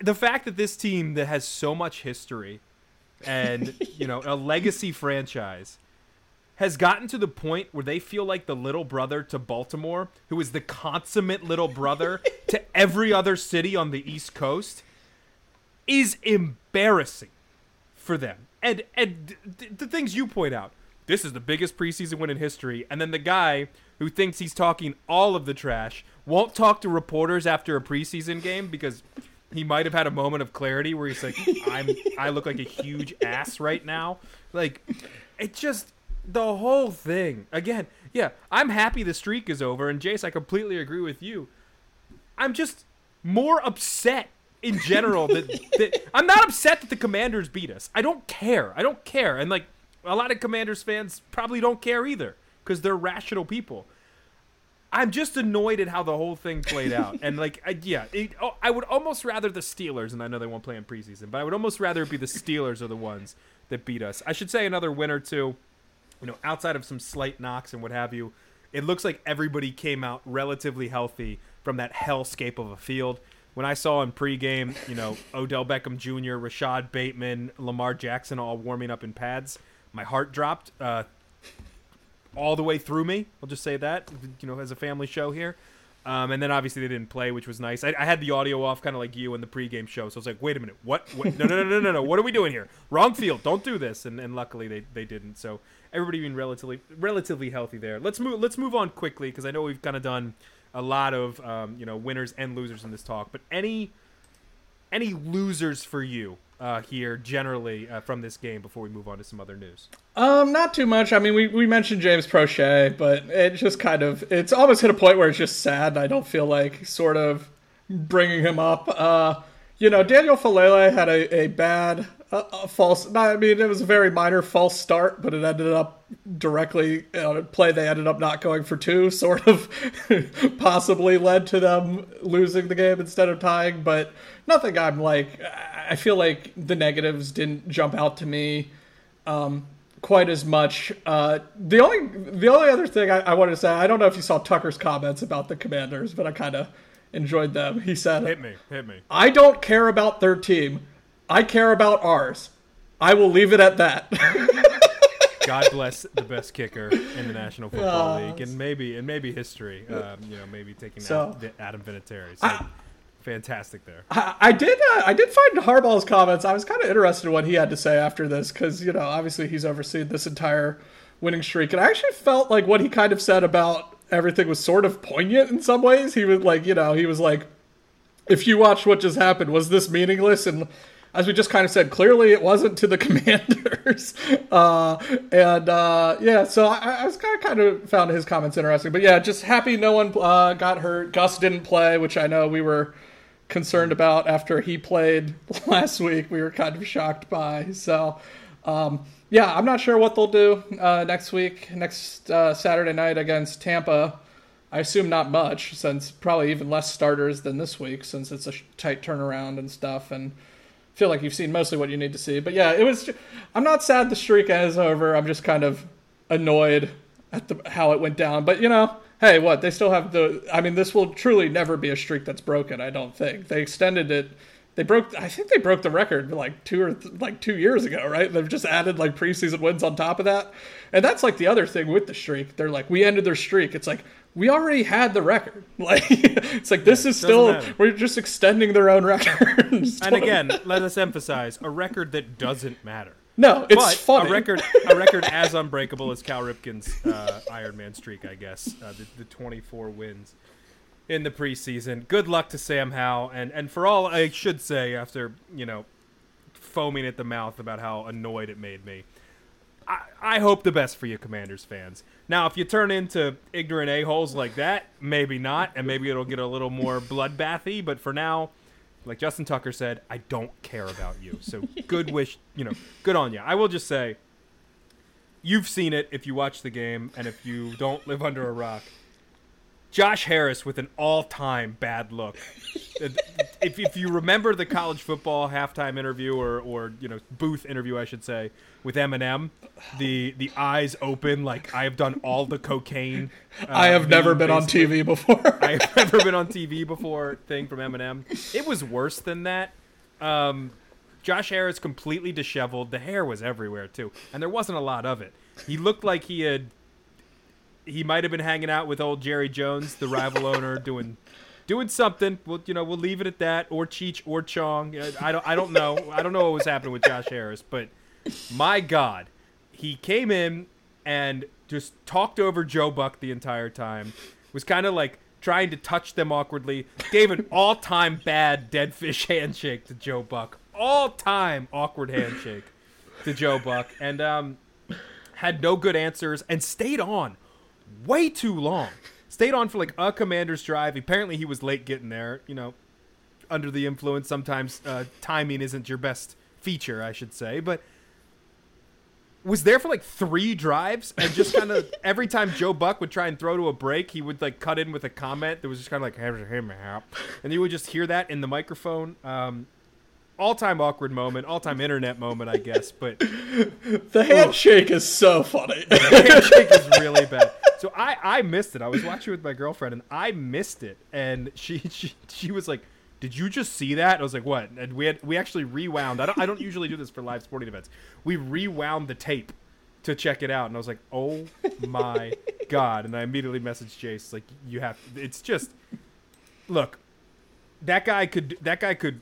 the fact that this team that has so much history and you know a legacy franchise has gotten to the point where they feel like the little brother to Baltimore, who is the consummate little brother to every other city on the East Coast, is embarrassing for them. And and th- the things you point out, this is the biggest preseason win in history, and then the guy who thinks he's talking all of the trash won't talk to reporters after a preseason game because he might have had a moment of clarity where he's like, "I'm I look like a huge ass right now." Like, it just the whole thing again. Yeah, I'm happy the streak is over, and Jace, I completely agree with you. I'm just more upset in general that, that I'm not upset that the Commanders beat us. I don't care. I don't care. And like a lot of Commanders fans probably don't care either because they're rational people. I'm just annoyed at how the whole thing played out. And like, I, yeah, it, oh, I would almost rather the Steelers, and I know they won't play in preseason, but I would almost rather it be the Steelers are the ones that beat us. I should say another win or two you know, outside of some slight knocks and what have you, it looks like everybody came out relatively healthy from that hellscape of a field. When I saw in pregame, you know, Odell Beckham Jr., Rashod Bateman, Lamar Jackson all warming up in pads, my heart dropped uh, all the way through me. I'll just say that, you know, as a family show here. Um, and then obviously they didn't play, which was nice. I, I had the audio off, kind of like you in the pregame show. So I was like, wait a minute, what? what? No, no, no, no, no, no. What are we doing here? Wrong field. Don't do this. And, and luckily they, they didn't. So everybody being relatively relatively healthy there. Let's move. Let's move on quickly because I know we've kind of done a lot of um, you know winners and losers in this talk. But any any losers for you uh, here generally uh, from this game before we move on to some other news? Um, not too much. I mean, we, we mentioned James Proche, but it just kind of it's almost hit a point where it's just sad. I don't feel like sort of bringing him up. Uh, you know, Daniel Faalele had a, a bad uh, a false. no, I mean, it was a very minor false start, but it ended up directly on a play. They ended up not going for two, sort of possibly led to them losing the game instead of tying. But nothing. I'm like, I feel like the negatives didn't jump out to me um, quite as much. Uh, the only the only other thing I, I wanted to say, I don't know if you saw Tucker's comments about the Commanders, but I kind of enjoyed them. He said, Hit me, hit me. "I don't care about their team. I care about ours. I will leave it at that." God bless the best kicker in the National Football League, and maybe and maybe history. Um, you know, maybe taking So- out Adam Vinatieri. So, fantastic there. I, I did. Uh, I did find Harbaugh's comments. I was kind of interested in what he had to say after this because you know, obviously he's overseen this entire winning streak, and I actually felt like what he kind of said about everything was sort of poignant in some ways. He was like, you know, he was like, if you watched what just happened, was this meaningless? And as we just kind of said, clearly it wasn't to the Commanders. Uh, and uh, yeah, so I, I was kind of, kind of found his comments interesting. But yeah, just happy no one uh, got hurt. Gus didn't play, which I know we were concerned about after he played last week. We were kind of shocked by. So, um, yeah, I'm not sure what they'll do uh, next week, next uh, Saturday night against Tampa. I assume not much, since probably even less starters than this week, since it's a tight turnaround and stuff. And feel like you've seen mostly what you need to see. But yeah, it was. I'm not sad the streak is over. I'm just kind of annoyed at the how it went down. But you know, hey, what they still have the. I mean, this will truly never be a streak that's broken. I don't think they extended it. They broke. I think they broke the record like two or th- like two years ago, right? They've just added like preseason wins on top of that, and that's like the other thing with the streak. They're like, we ended their streak. It's like we already had the record. Like it's like this is still we're just extending their own record. And again, let us emphasize a record that doesn't matter. no, it's but funny. a record, a record as unbreakable as Cal Ripken's uh, Iron Man streak, I guess. Uh, the, the 24 wins in the preseason. Good luck to Sam Howell, and and for all I should say, after you know, foaming at the mouth about how annoyed it made me. I, I hope the best for you, Commanders fans. Now, if you turn into ignorant a-holes like that, maybe not, and maybe it'll get a little more bloodbathy, but for now, like Justin Tucker said, I don't care about you. So good wish, you know, good on you. I will just say, you've seen it if you watch the game, and if you don't live under a rock. Josh Harris with an all-time bad look. if, if you remember the college football halftime interview or, or you know booth interview, I should say, with Eminem, the the eyes open like I have done all the cocaine. uh, I have never been on. TV before. I've never been on TV before thing from Eminem. It was worse than that. Um, Josh Harris completely disheveled. The hair was everywhere too, and there wasn't a lot of it. He looked like he had. He might have been hanging out with old Jerry Jones, the rival owner, doing doing something. We'll you know we'll leave it at that, or Cheech or Chong. Uh, I don't I don't know. I don't know what was happening with Josh Harris, but my God, he came in and just talked over Joe Buck the entire time. Was kind of like trying to touch them awkwardly. Gave an all-time bad dead fish handshake to Joe Buck. All-time awkward handshake to Joe Buck, and um, had no good answers and stayed on way too long. Stayed on for like a commander's drive. Apparently, he was late getting there. You know, under the influence, sometimes uh, timing isn't your best feature, I should say. But was there for like three drives and just kind of every time Joe Buck would try and throw to a break, he would like cut in with a comment that was just kind of like "Hey, hey, man," and you would just hear that in the microphone. Um, all-time awkward moment, all-time internet moment, I guess. But the handshake is so funny. the handshake is really bad. So I, I missed it. I was watching with my girlfriend and I missed it. And she, she she was like, "Did you just see that?" I was like, "What?" And we had we actually rewound. I don't I don't usually do this for live sporting events. We rewound the tape to check it out, and I was like, "Oh my god!" And I immediately messaged Jace like, "You have." It's just look. That guy could. That guy could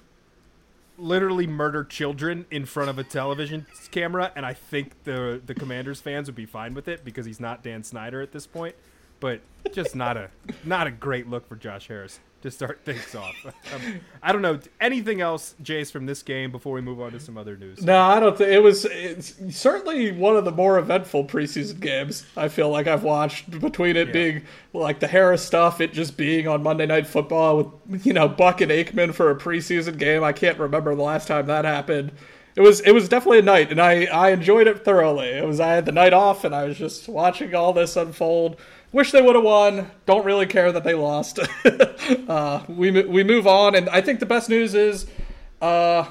literally murder children in front of a television camera, and I think the the Commanders fans would be fine with it because he's not Dan Snyder at this point. But just not a not a great look for Josh Harris to start things off. Um, I don't know anything else, Jace, from this game before we move on to some other news. no, I don't think it was. It's certainly one of the more eventful preseason games. I feel like I've watched between it Yeah. being like the Harris stuff, it just being on Monday Night Football with you know Buck and Aikman for a preseason game. I can't remember the last time that happened. It was it was definitely a night, and I I enjoyed it thoroughly. It was I had the night off, and I was just watching all this unfold. Wish they would have won. Don't really care that they lost. uh, we we move on, and I think the best news is, uh,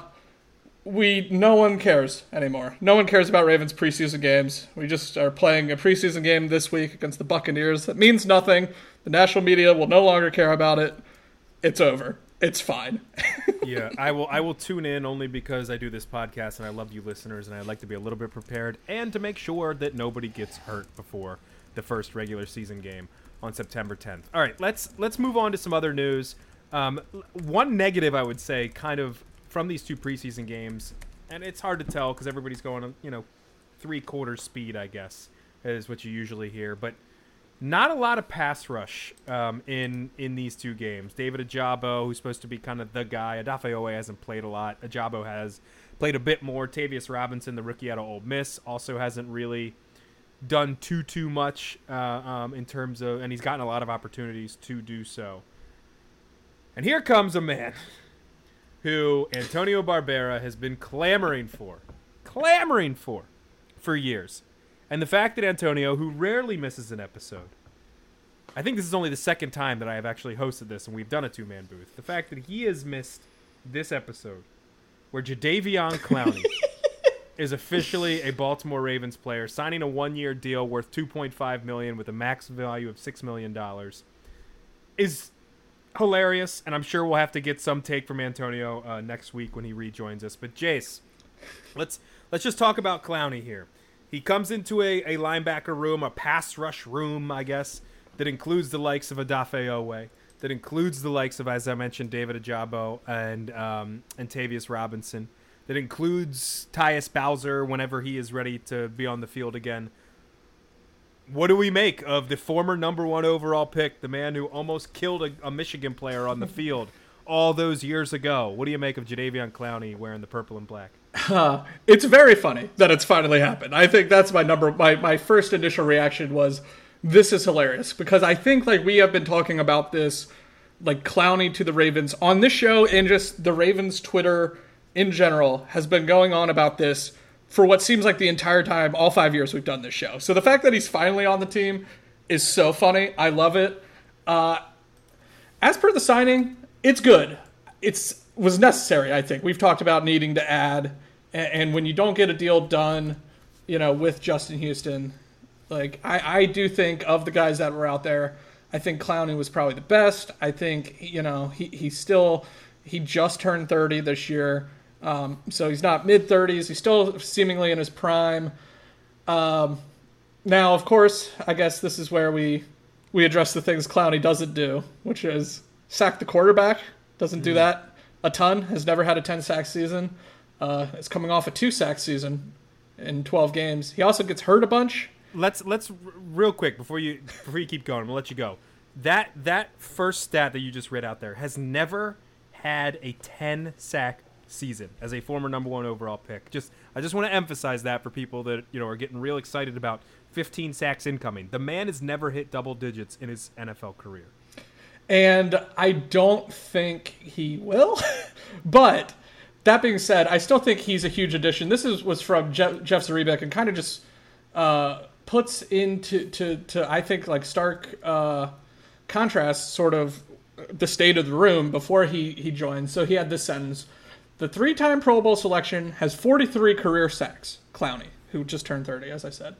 we no one cares anymore. No one cares about Ravens preseason games. We just are playing a preseason game this week against the Buccaneers. That means nothing. The national media will no longer care about it. It's over. It's fine. yeah, I will. I will tune in only because I do this podcast and I love you listeners, and I like to be a little bit prepared and to make sure that nobody gets hurt before the first regular season game on September 10th. All right, let's let's move on to some other news. Um, one negative I would say, kind of from these two preseason games, and it's hard to tell because everybody's going you know, three quarter speed, I guess, is what you usually hear, but not a lot of pass rush um, in in these two games. David Ojabo, who's supposed to be kind of the guy, Odafe Oweh hasn't played a lot. Ojabo has played a bit more. Tavius Robinson, the rookie out of Ole Miss, also hasn't really done too too much uh, um, in terms of, and he's gotten a lot of opportunities to do so. And here comes a man who Antonio Barbera has been clamoring for, clamoring for, for years. And the fact that Antonio, who rarely misses an episode, I think this is only the second time that I have actually hosted this and we've done a two man booth. The fact that he has missed this episode where Jadeveon Clowney is officially a Baltimore Ravens player, signing a one year deal worth two point five million with a max value of six million dollars is hilarious, and I'm sure we'll have to get some take from Antonio uh, next week when he rejoins us. But Jace, let's let's just talk about Clowney here. He comes into a, a linebacker room, a pass rush room, I guess, that includes the likes of Odafe Oweh, that includes the likes of, as I mentioned, David Ojabo and um, and Robinson, that includes Tyus Bowser whenever he is ready to be on the field again what do we make of the former number one overall pick, the man who almost killed a, a Michigan player on the field all those years ago? What do you make of Jadeveon Clowney wearing the purple and black? Uh, it's very funny that it's finally happened. I think that's my number. My my first initial reaction was, "This is hilarious," because I think like we have been talking about this, like Clowney to the Ravens on this show and just the Ravens Twitter in general has been going on about this for what seems like the entire time, all five years we've done this show. So the fact that he's finally on the team is so funny. I love it. Uh, as per the signing, it's good. It's was necessary. I think we've talked about needing to add, and, and when you don't get a deal done, you know, with Justin Houston, like I, I do think of the guys that were out there. I think Clowney was probably the best. I think you know he he still he just turned 30 this year. Um, so he's not mid 30s. He's still seemingly in his prime. Um, now, of course, I guess this is where we we address the things Clowney doesn't do, which is sack the quarterback. Doesn't do that a ton. Has never had a 10 sack season. Uh, is coming off a two sack season in 12 games. He also gets hurt a bunch. Let's let's r- real quick before you before you keep going. We'll let you go. That that first stat that you just read out there has never had a 10 sack season as a former number one overall pick. Just I just want to emphasize that for people that you know are getting real excited about 15 sacks incoming. The man has never hit double digits in his NFL career. And I don't think he will. but that being said, I still think he's a huge addition. This is was from Jeff, Jeff and kind of just uh, puts into to, to I think like stark uh, contrast sort of the state of the room before he he joined. So he had this sentence the three time Pro Bowl selection has 43 career sacks. Clowney, who just turned 30, as I said.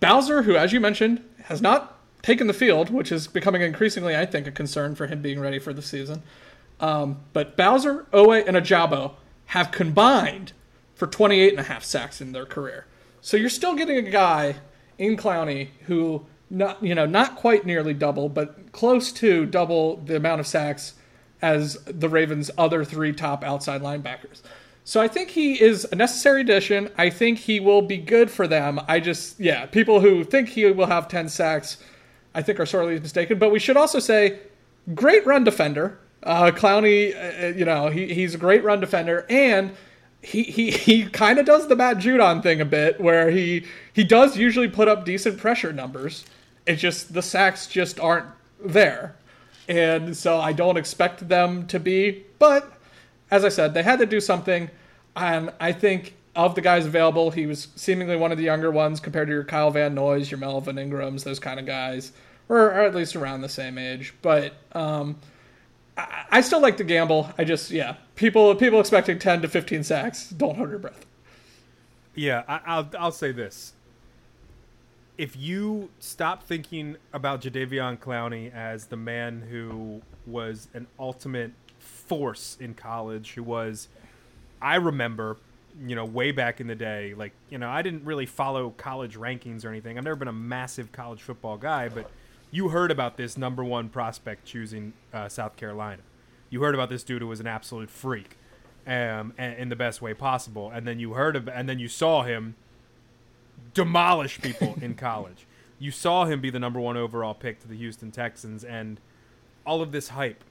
Bowser, who, as you mentioned, has not taken the field, which is becoming increasingly, I think, a concern for him being ready for the season. Um, but Bowser, Oweh, and Ojabo have combined for 28 and a half sacks in their career. So you're still getting a guy in Clowney who not you know not quite nearly double, but close to double the amount of sacks as the Ravens' other three top outside linebackers. So I think he is a necessary addition. I think he will be good for them. I just, yeah, people who think he will have 10 sacks, I think are sorely mistaken. But we should also say, great run defender. Uh, Clowney, uh, you know, he, he's a great run defender. And he, he, he kind of does the Matt Judon thing a bit, where he, he does usually put up decent pressure numbers. It's just the sacks just aren't there and so I don't expect them to be. But as I said, they had to do something, and I think of the guys available, he was seemingly one of the younger ones compared to your Kyle Van Noys, your Melvin Ingrams, those kind of guys, or, or at least around the same age. But um, I, I still like to gamble. I just yeah, people people expecting ten to fifteen sacks, don't hold your breath. Yeah, I, I'll I'll say this if you stop thinking about Jadeveon Clowney as the man who was an ultimate force in college, who was, I remember, you know, way back in the day, like, you know, I didn't really follow college rankings or anything. I've never been a massive college football guy, but you heard about this number one prospect choosing uh, South Carolina. You heard about this dude who was an absolute freak, um, in the best way possible, and then you heard of, and then you saw him demolish people in college. You saw him be the number one overall pick to the Houston Texans, and all of this hype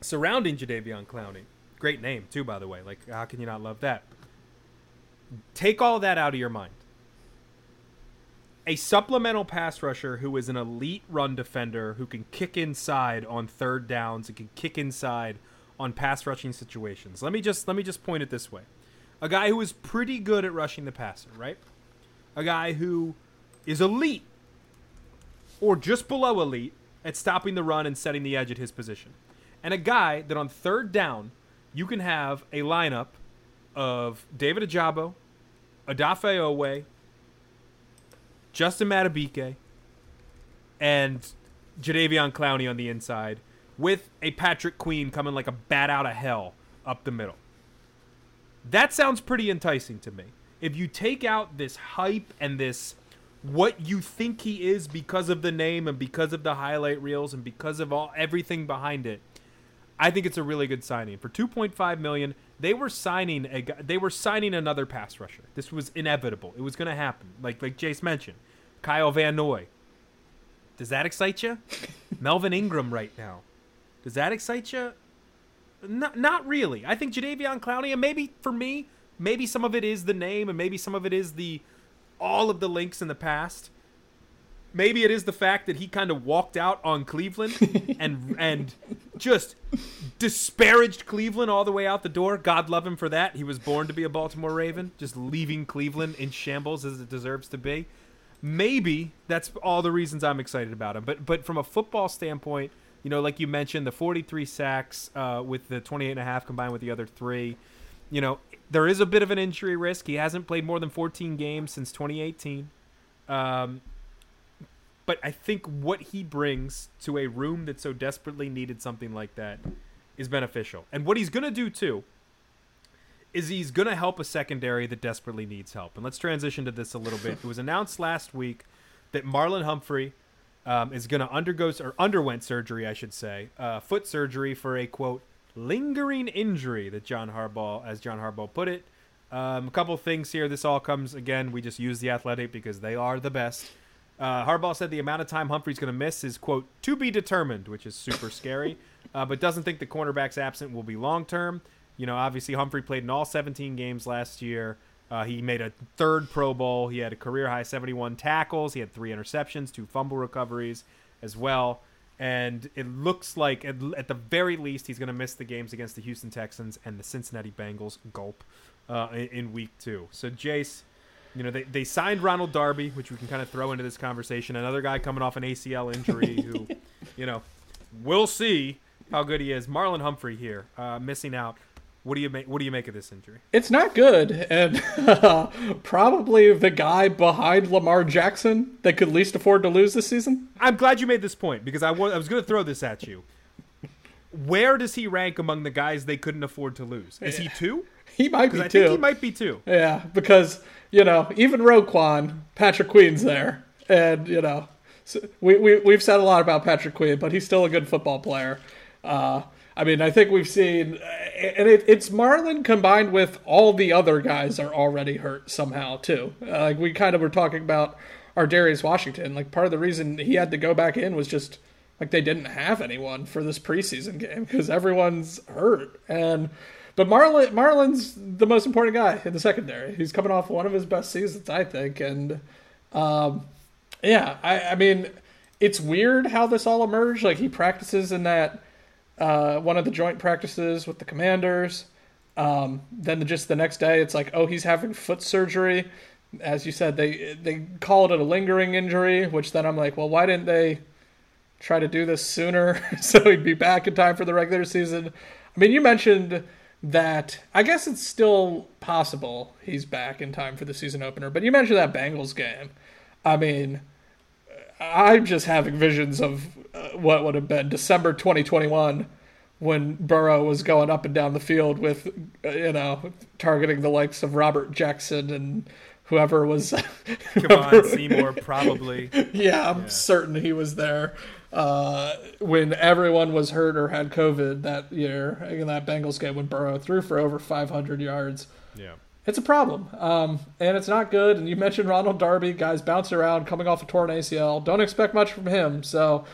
surrounding Jadeveon Clowney. Great name too, by the way. Like, how can you not love that? Take all that out of your mind. A supplemental pass rusher who is an elite run defender who can kick inside on third downs and can kick inside on pass rushing situations. Let me just let me just point it this way. A guy who is pretty good at rushing the passer, right? A guy who is elite or just below elite at stopping the run and setting the edge at his position. And a guy that on third down, you can have a lineup of David Ojabo, Odafe Oweh, Justin Madubuike, and Jadeveon Clowney on the inside, with a Patrick Queen coming like a bat out of hell up the middle. That sounds pretty enticing to me. If you take out this hype and this what you think he is because of the name and because of the highlight reels and because of all everything behind it, I think it's a really good signing. For 2.5 million, they were signing a they were signing another pass rusher. This was inevitable. It was going to happen. Like like Jace mentioned, Kyle Van Noy. Does that excite you? Melvin Ingram right now. Does that excite you? Not not really. I think Jadeveon Clowney and maybe for me, maybe some of it is the name and maybe some of it is the all of the links in the past. Maybe it is the fact that he kind of walked out on Cleveland and and just disparaged Cleveland all the way out the door. God love him for that. He was born to be a Baltimore Raven, just leaving Cleveland in shambles as it deserves to be. Maybe that's all the reasons I'm excited about him. But but from a football standpoint, you know, like you mentioned, the 43 sacks uh, with the 28 and a half combined with the other three, you know, there is a bit of an injury risk. He hasn't played more than 14 games since 2018. Um, but I think what he brings to a room that so desperately needed something like that is beneficial. And what he's going to do too is he's going to help a secondary that desperately needs help. And let's transition to this a little bit. It was announced last week that Marlon Humphrey um, is going to undergo or underwent surgery, I should say, uh, foot surgery for a quote lingering injury that John Harbaugh, as John Harbaugh put it. Um, a couple things here. This all comes again. We just use the athletic because they are the best. Uh, Harbaugh said the amount of time Humphrey's going to miss is quote to be determined, which is super scary, uh, but doesn't think the cornerback's absent will be long term. You know, obviously Humphrey played in all 17 games last year. Uh, he made a third Pro Bowl. He had a career high 71 tackles. He had three interceptions, two fumble recoveries as well. And it looks like, at, at the very least, he's going to miss the games against the Houston Texans and the Cincinnati Bengals. Gulp uh, in, in week two. So, Jace, you know, they, they signed Ronald Darby, which we can kind of throw into this conversation. Another guy coming off an ACL injury who, you know, we'll see how good he is. Marlon Humphrey here, uh, missing out. What do you make? What do you make of this injury? It's not good, and uh, probably the guy behind Lamar Jackson that could least afford to lose this season. I'm glad you made this point because I was, I was going to throw this at you. Where does he rank among the guys they couldn't afford to lose? Is he two? He might be I two. think he might be two. Yeah, because you know even Roquan, Patrick Queen's there, and you know so we we we've said a lot about Patrick Queen, but he's still a good football player. Uh, I mean, I think we've seen, and it, it's Marlon combined with all the other guys are already hurt somehow too. Uh, like we kind of were talking about Ardarius Washington. Like part of the reason he had to go back in was just like they didn't have anyone for this preseason game because everyone's hurt. And but Marlon Marlon's the most important guy in the secondary. He's coming off one of his best seasons, I think. And um, yeah, I, I mean, it's weird how this all emerged. Like he practices in that uh, one of the joint practices with the commanders. Um, then the, just the next day, it's like, oh, he's having foot surgery. As you said, they they call it a lingering injury, which then I'm like, well, why didn't they try to do this sooner so he'd be back in time for the regular season? I mean, you mentioned that I guess it's still possible he's back in time for the season opener, but you mentioned that Bengals game. I mean, I'm just having visions of uh, what would have been December 2021 when Burrow was going up and down the field with, uh, you know, targeting the likes of Robert Jackson and whoever was. Kevon Seymour, probably. yeah, I'm yeah. certain he was there uh, when everyone was hurt or had COVID that year in that Bengals game when Burrow threw for over 500 yards. Yeah it's a problem, um, and it's not good. And you mentioned Ronald Darby, guys bounce around, coming off a torn ACL. Don't expect much from him, so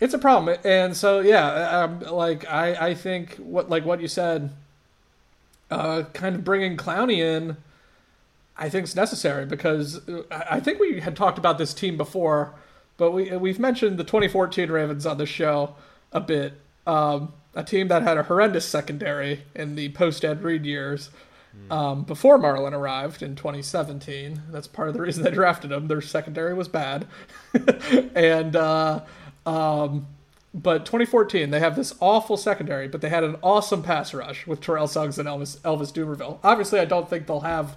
it's a problem. And so, yeah, um, like I, I think what like what you said, uh, kind of bringing Clowney in, I think is necessary because I think we had talked about this team before, but we we've mentioned the 2014 Ravens on the show a bit. Um, a team that had a horrendous secondary in the post Ed Reed years. Um, before Marlon arrived in 2017, that's part of the reason they drafted him. Their secondary was bad, and uh, um, but 2014 they have this awful secondary, but they had an awesome pass rush with Terrell Suggs and Elvis Elvis Dumervil. Obviously, I don't think they'll have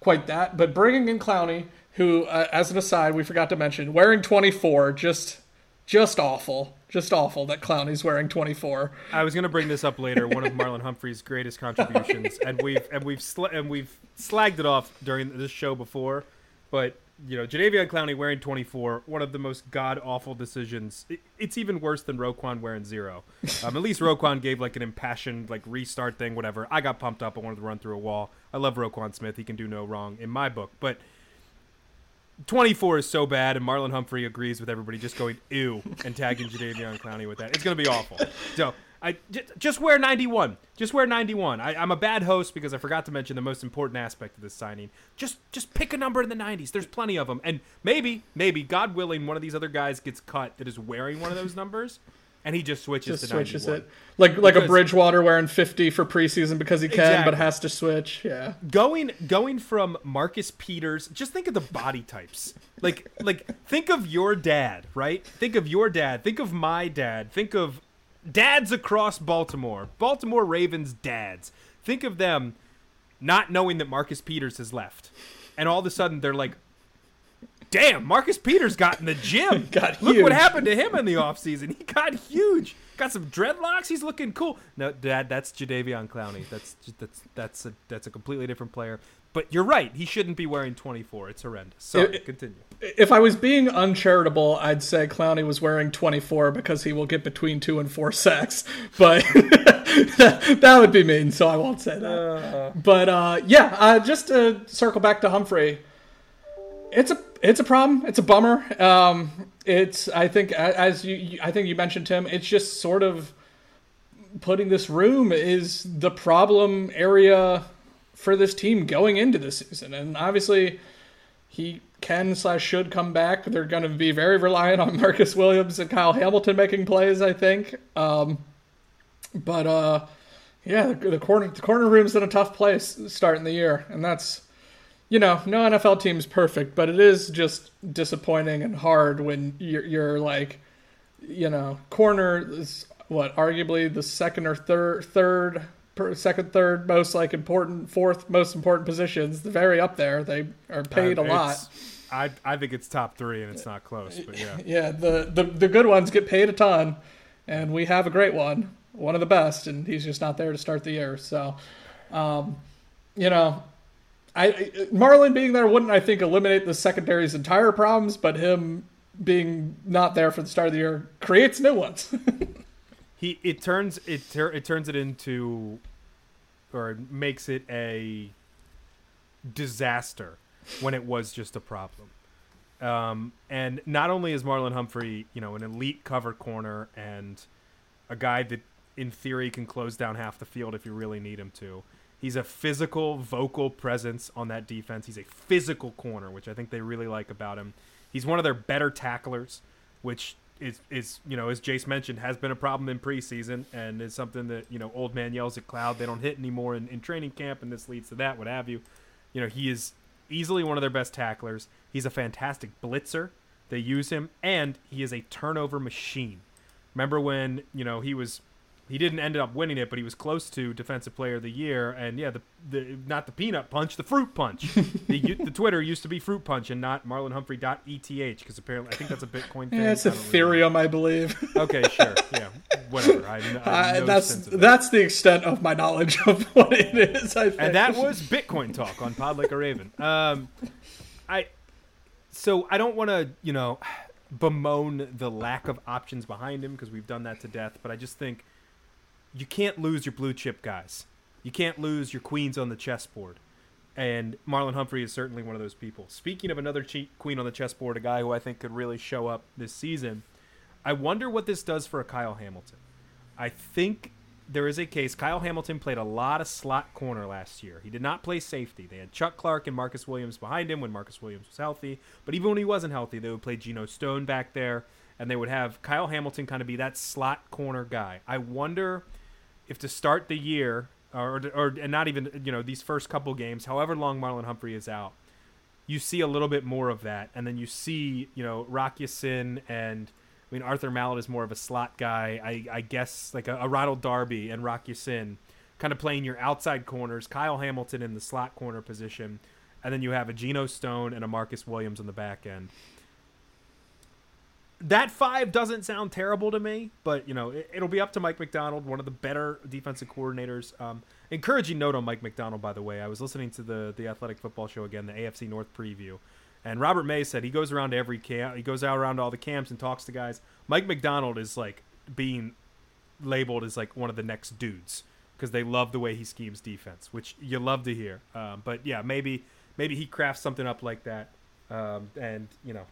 quite that, but bringing in Clowney, who, uh, as an aside, we forgot to mention, wearing 24, just just awful, just awful that Clowney's wearing 24. I was going to bring this up later. One of Marlon Humphrey's greatest contributions, and we've and we've sl- and we've slagged it off during this show before, but you know, Jadeveon Clowney wearing 24, one of the most god awful decisions. It, it's even worse than Roquan wearing zero. Um, at least Roquan gave like an impassioned like restart thing, whatever. I got pumped up. I wanted to run through a wall. I love Roquan Smith. He can do no wrong in my book, but 24 is so bad, and Marlon Humphrey agrees with everybody just going ew and tagging Jadeveon Clowney with that. It's going to be awful. So I just wear 91. Just wear 91. I, I'm a bad host because I forgot to mention the most important aspect of this signing. Just just pick a number in the 90s. There's plenty of them, and maybe maybe God willing, one of these other guys gets cut that is wearing one of those numbers, and he just switches Just to switches 91. it like like a Bridgewater wearing 50 for preseason because he can, Exactly. but has to switch. Yeah. going going from Marcus Peters, just think of the body types. Like like think of your dad, right? Think of your dad. Think of my dad. Think of dads across Baltimore. Baltimore Ravens dads. Think of them not knowing that Marcus Peters has left. And all of a sudden they're like Damn, Marcus Peters got in the gym. Got Look huge. what happened to him in the offseason. He got huge. Got some dreadlocks. He's looking cool. No, Dad, that's Jadeveon Clowney. That's that's that's a that's a completely different player. But you're right. He shouldn't be wearing 24. It's horrendous. So It- continue. If I was being uncharitable, I'd say Clowney was wearing 24 because he will get between two and four sacks. But that, that would be mean, so I won't say that. but uh, yeah, uh, just to circle back to Humphrey, it's a it's a problem. It's a bummer. Um, it's I think as you I think you mentioned Tim. It's just sort of putting this room is the problem area for this team going into the season, and obviously he can slash should come back. They're going to be very reliant on Marcus Williams and Kyle Hamilton making plays. I think. Um, but uh, yeah, the, the corner the corner room's in a tough place starting the year, and that's you know no NFL team's perfect, but it is just disappointing and hard when you're, you're like you know corner is what arguably the second or third third per, second third most like important fourth most important positions they're very up there they are paid a lot I I think it's top three and it's not close. But yeah. yeah the, the the good ones get paid a ton and we have a great one one of the best and he's just not there to start the year so um you know I, marlon being there wouldn't i think eliminate the secondary's entire problems but him being not there for the start of the year creates new ones he it turns it tur- it turns it into or makes it a disaster when it was just a problem. Um, and not only is Marlon Humphrey, you know, an elite cover corner and a guy that in theory can close down half the field if you really need him to. He's a physical, vocal presence on that defense. He's a physical corner, which I think they really like about him. He's one of their better tacklers, which is is you know as Jace mentioned has been a problem in preseason and is something that you know old man yells at cloud they don't hit anymore in, in training camp and this leads to that what have you. You know he is easily one of their best tacklers. He's a fantastic blitzer. They use him and he is a turnover machine. Remember when you know he was he didn't end up winning it, but he was close to defensive player of the year. And yeah, the the not the peanut punch, the fruit punch. the the Twitter used to be fruit punch and not marlon marlonhumphrey.eth because apparently I think that's a Bitcoin thing. yeah, it's I ethereum i believe. Okay, sure, yeah, whatever. I, I Uh, no that's that. that's the extent of my knowledge of what it is I think. and that was Bitcoin talk on Pod Like a Raven. Um, I so I don't want to you know bemoan the lack of options behind him because we've done that to death, but I just think you can't lose your blue chip guys. You can't lose your queens on the chessboard. And Marlon Humphrey is certainly one of those people. Speaking of another queen on the chessboard, a guy who I think could really show up this season, I wonder what this does for a Kyle Hamilton. I think there is a case. Kyle Hamilton played a lot of slot corner last year. He did not play safety. They had Chuck Clark and Marcus Williams behind him when Marcus Williams was healthy. But even when he wasn't healthy, they would play Geno Stone back there. and they would have Kyle Hamilton kind of be that slot corner guy. I wonder if to start the year, or or and not even you know these first couple games, however long Marlon Humphrey is out, you see a little bit more of that, and then you see you know Rock Ya-Sin and I mean Arthur Maulet is more of a slot guy. I, I guess like a, a Ronald Darby and Rock Ya-Sin kind of playing your outside corners. Kyle Hamilton in the slot corner position, and then you have a Geno Stone and a Marcus Williams on the back end. That five doesn't sound terrible to me, but you know it, will be up to Mike Macdonald, one of the better defensive coordinators. Um, encouraging note on Mike Macdonald, by the way. I was listening to the the Athletic Football Show again, the AFC North preview, and Robert Mays said he goes around every camp. He goes out around all the camps and talks to guys. Mike Macdonald is like being labeled as like one of the next dudes because they love the way he schemes defense, which you love to hear. Um, but yeah, maybe maybe he crafts something up like that, um, and you know,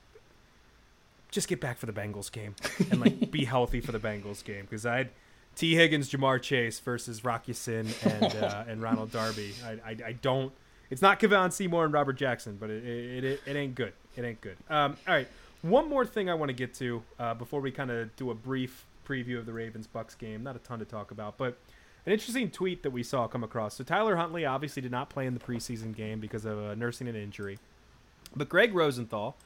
just get back for the Bengals game and like be healthy for the Bengals game because I'd Tee Higgins, Ja'Marr Chase versus Rock Ya-Sin and uh, and Ronald Darby. I, I, I don't. It's not Kevon Seymour and Robert Jackson, but it it, it, it ain't good. It ain't good. Um, all right, one more thing I want to get to uh, before we kind of do a brief preview of the Ravens Bucks game. Not a ton to talk about, but an interesting tweet that we saw come across. So Tyler Huntley obviously did not play in the preseason game because of uh, nursing an injury, but Greg Rosenthal,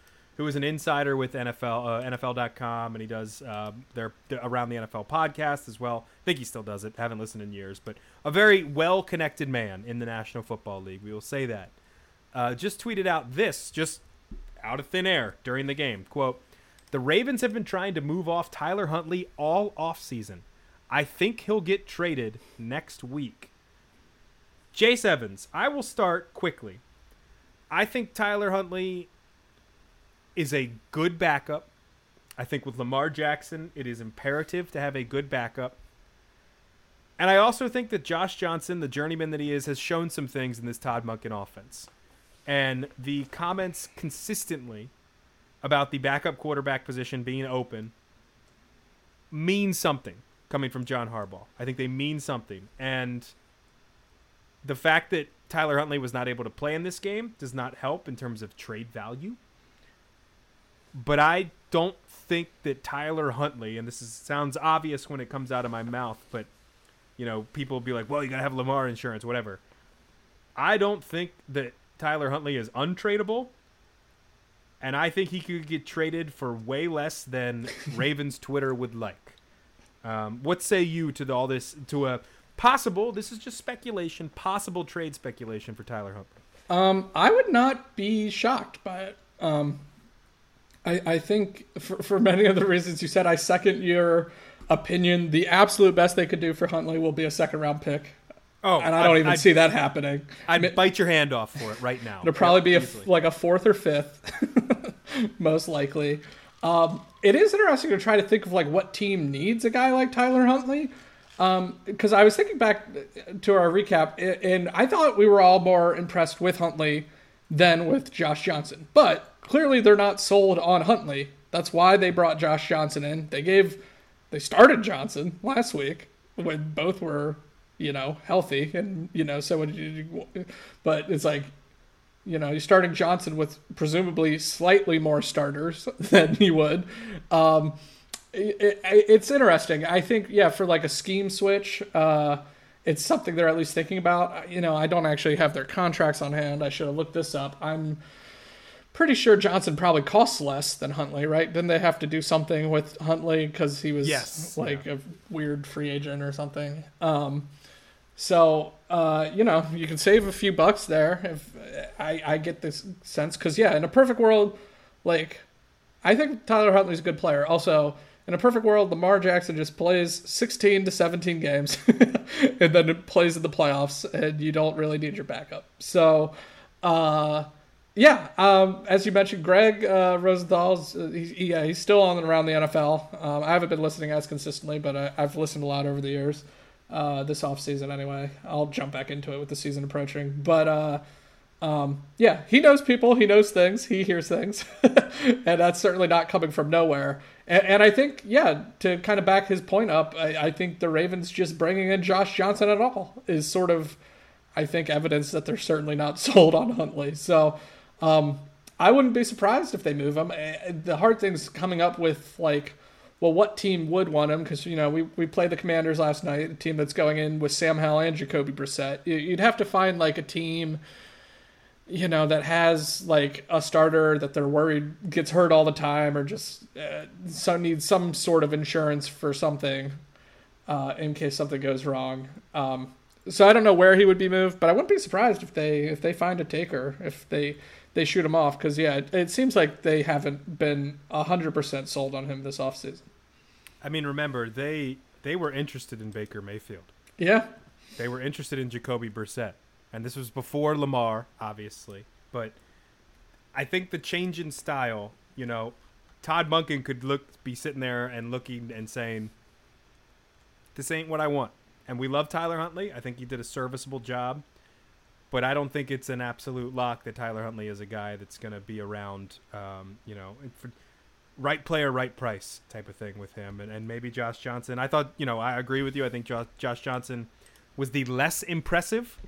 who is an insider with NFL uh, NFL.com and he does uh, their, their, around the NFL podcast as well. I think he still does it. Haven't listened in years, but a very well connected man in the National Football League. We will say that. Uh, just tweeted out this just out of thin air during the game. Quote: The Ravens have been trying to move off Tyler Huntley all offseason. I think he'll get traded next week. Jace Evans, I will start quickly. I think Tyler Huntley is a good backup. I think with Lamar Jackson, it is imperative to have a good backup. And I also think that Josh Johnson, the journeyman that he is, has shown some things in this Todd Monken offense. And the comments consistently about the backup quarterback position being open mean something coming from John Harbaugh. I think they mean something. And the fact that Tyler Huntley was not able to play in this game does not help in terms of trade value. But I don't think that Tyler Huntley, and this is, sounds obvious when it comes out of my mouth, but you know, people will be like, "Well, you gotta have Lamar insurance, whatever." I don't think that Tyler Huntley is untradeable, and I think he could get traded for way less than Ravens Twitter would like. Um, what say you to the, all this to a possible? This is just speculation. Possible trade speculation for Tyler Huntley. Um, I would not be shocked by it. Um, I, I think for, for many of the reasons you said, I second your opinion. The absolute best they could do for Huntley will be a second round pick. Oh, and I don't I'd, even I'd, see that happening. I'd I bite your hand off for it right now. It'll probably be a, like a fourth or fifth, most likely. Um, it is interesting to try to think of like what team needs a guy like Tyler Huntley. Because um, I was thinking back to our recap, and I thought we were all more impressed with Huntley than with Josh Johnson. But clearly, they're not sold on Huntley. That's why they brought Josh Johnson in. They gave, they started Johnson last week when both were, you know, healthy, and you know, so you, but it's like you know, you're starting Johnson with presumably slightly more starters than you would. Um, it, it, it's interesting. I think, yeah, for like a scheme switch, uh, it's something they're at least thinking about. You know, I don't actually have their contracts on hand. I should have looked this up. I'm pretty sure Johnson probably costs less than Huntley, right? Then they have to do something with Huntley because he was yes, like yeah. a weird free agent or something. Um, so uh, you know, you can save a few bucks there. If I, I get this sense, because yeah, in a perfect world, like I think Tyler Huntley's a good player. Also, in a perfect world, Lamar Jackson just plays 16 to 17 games, and then plays in the playoffs, and you don't really need your backup. So, uh, yeah, um, as you mentioned, Greg uh, Rosenthal's, uh, he, yeah, he's still on and around the NFL. Um, I haven't been listening as consistently, but I, I've listened a lot over the years uh, this off season anyway. I'll jump back into it with the season approaching, but uh, um, yeah, he knows people, he knows things, he hears things, and that's certainly not coming from nowhere. And, and, I think, yeah, to kind of back his point up, I, I, think the Ravens just bringing in Josh Johnson at all is sort of, I think, evidence that they're certainly not sold on Huntley. So. Um, I wouldn't be surprised if they move him. Eh, The hard thing's coming up with like, well, what team would want him? Because you know we we played the Commanders last night, a team that's going in with Sam Howell and Jacoby Brissett. You- You'd have to find like a team, you know, that has like a starter that they're worried gets hurt all the time, or just uh, some needs some sort of insurance for something uh, in case something goes wrong. Um, so I don't know where he would be moved, but I wouldn't be surprised if they if they find a taker if they they shoot him off because yeah, it, it seems like they haven't been hundred percent sold on him this offseason. I mean, remember they they were interested in Baker Mayfield. Yeah, They were interested in Jacoby Brissett, and this was before Lamar, obviously. But I think the change in style, you know, Todd Monken could look be sitting there and looking and saying, "This ain't what I want." And we love Tyler Huntley. I think he did a serviceable job, but I don't think it's an absolute lock that Tyler Huntley is a guy that's going to be around. Um, you know, for, right player, right price type of thing with him, and, and maybe Josh Johnson. I thought, you know, I agree with you. I think Josh, Josh Johnson was the less impressive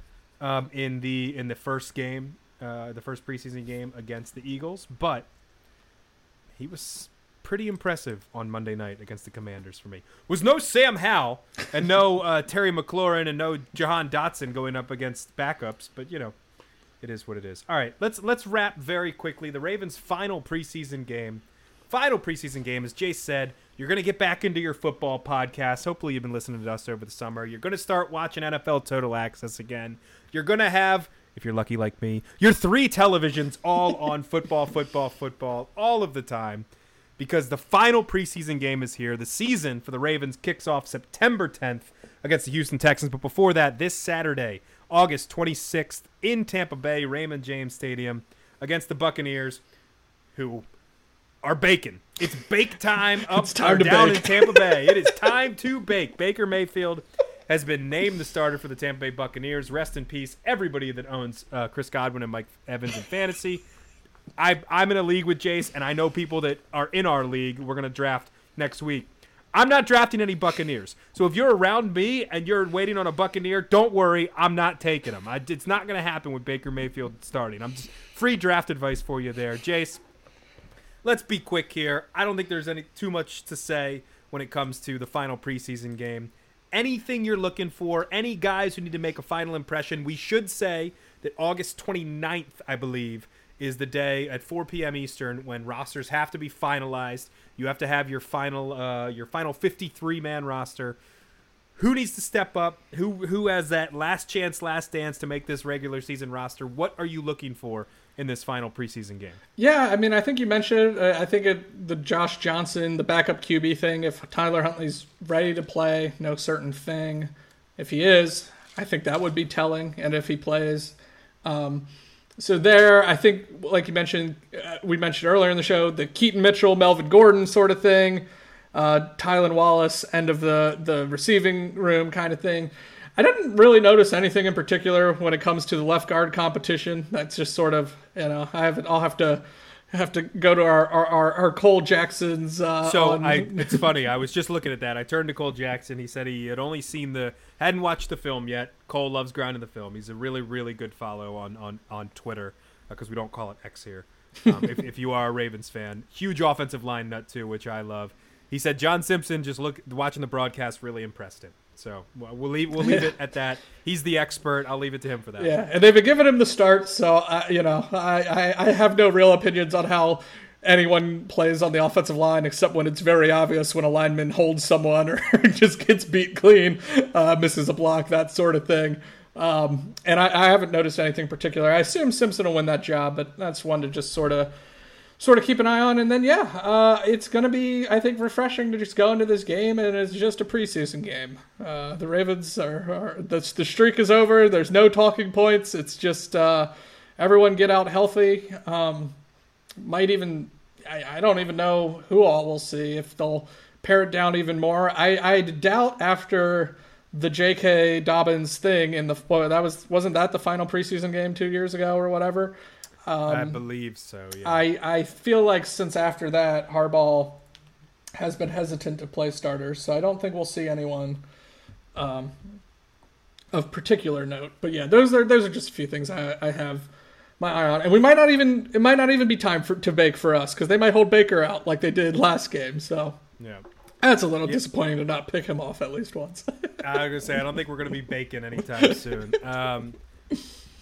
um, in the in the first game, uh, the first preseason game against the Eagles, but he was pretty impressive on Monday night against the Commanders for me. Was no Sam Howell and no uh, Terry McLaurin and no Jahan Dotson going up against backups, but you know, it is what it is. All right, let's let's wrap very quickly. The Ravens' final preseason game, final preseason game, as Jay said, you're going to get back into your football podcast. Hopefully, you've been listening to us over the summer. You're going to start watching NFL Total Access again. You're going to have, if you're lucky like me, your three televisions all on football, football, football, all of the time. Because the final preseason game is here. The season for the Ravens kicks off September 10th against the Houston Texans. But before that, this Saturday, August 26th, in Tampa Bay, Raymond James Stadium, against the Buccaneers, who are baking. It's bake time up time or down bake. in Tampa Bay. It is time to bake. Baker Mayfield has been named the starter for the Tampa Bay Buccaneers. Rest in peace, everybody that owns uh, Chris Godwin and Mike Evans in fantasy. I, I'm in a league with Jace, and I know people that are in our league. We're to draft next week. I'm not drafting any Buccaneers. So if you're around me and you're waiting on a Buccaneer, don't worry. I'm not taking them. I, it's not going to happen with Baker Mayfield starting. I'm just free draft advice for you there. Jace, let's be quick here. I don't think there's any too much to say when it comes to the final preseason game. Anything you're looking for, any guys who need to make a final impression, we should say that August 29th, I believe, is the day at 4 p.m. Eastern when rosters have to be finalized. You have to have your final uh, your final 53 man roster. Who needs to step up? Who who has that last chance, last dance to make this regular season roster? What are you looking for in this final preseason game? yeah. I mean, I think you mentioned. Uh, I think it, the Josh Johnson, the backup QB thing. If Tyler Huntley's ready to play, no certain thing. If he is, I think that would be telling. And if he plays, um, so there, I think, like you mentioned, uh, we mentioned earlier in the show, the Keaton Mitchell, Melvin Gordon sort of thing, uh, Tylan Wallace, end of the the receiving room kind of thing. I didn't really notice anything in particular when it comes to the left guard competition. That's just sort of, you know, I have I'll have to have to go to our our, our, our Cole Jackson's. Uh, So on- I, it's funny. I was just looking at that. I turned to Cole Jackson. He said he had only seen the, hadn't watched the film yet. Cole loves grinding the film. He's a really, really good follow on on on Twitter because we don't call it X here. Um, if, if you are a Ravens fan, huge offensive line nut too, which I love. He said John Simpson just look watching the broadcast really impressed him. So well, leave we'll leave it at that. He's the expert. I'll leave it to him for that. Yeah, and they've been giving him the start, so I, you know, I, I, I have no real opinions on how anyone plays on the offensive line, except when it's very obvious when a lineman holds someone or just gets beat clean, uh, misses a block, that sort of thing. Um, and I, I haven't noticed anything particular. I assume Simpson will win that job, but that's one to just sort of sort of keep an eye on. And then, yeah, uh, it's going to be, I think, refreshing to just go into this game and it's just a preseason game. Uh, the Ravens are, are the, the streak is over. There's no talking points. It's just uh, everyone get out healthy. Um, might even, I, I don't even know who all we'll see if they'll pare it down even more. I, I doubt after the J.K. Dobbins thing in the well, that was wasn't that the final preseason game two years ago or whatever. I believe so. Yeah. I, I feel like since after that, Harbaugh has been hesitant to play starters, so I don't think we'll see anyone um, of particular note. But yeah, those are those are just a few things I, I have my eye on, and we might not even it might not even be time for to bake for us because they might hold Baker out like they did last game. So Yeah. that's a little disappointing to not pick him off at least once. I was gonna say I don't think we're gonna be baking anytime soon. Um,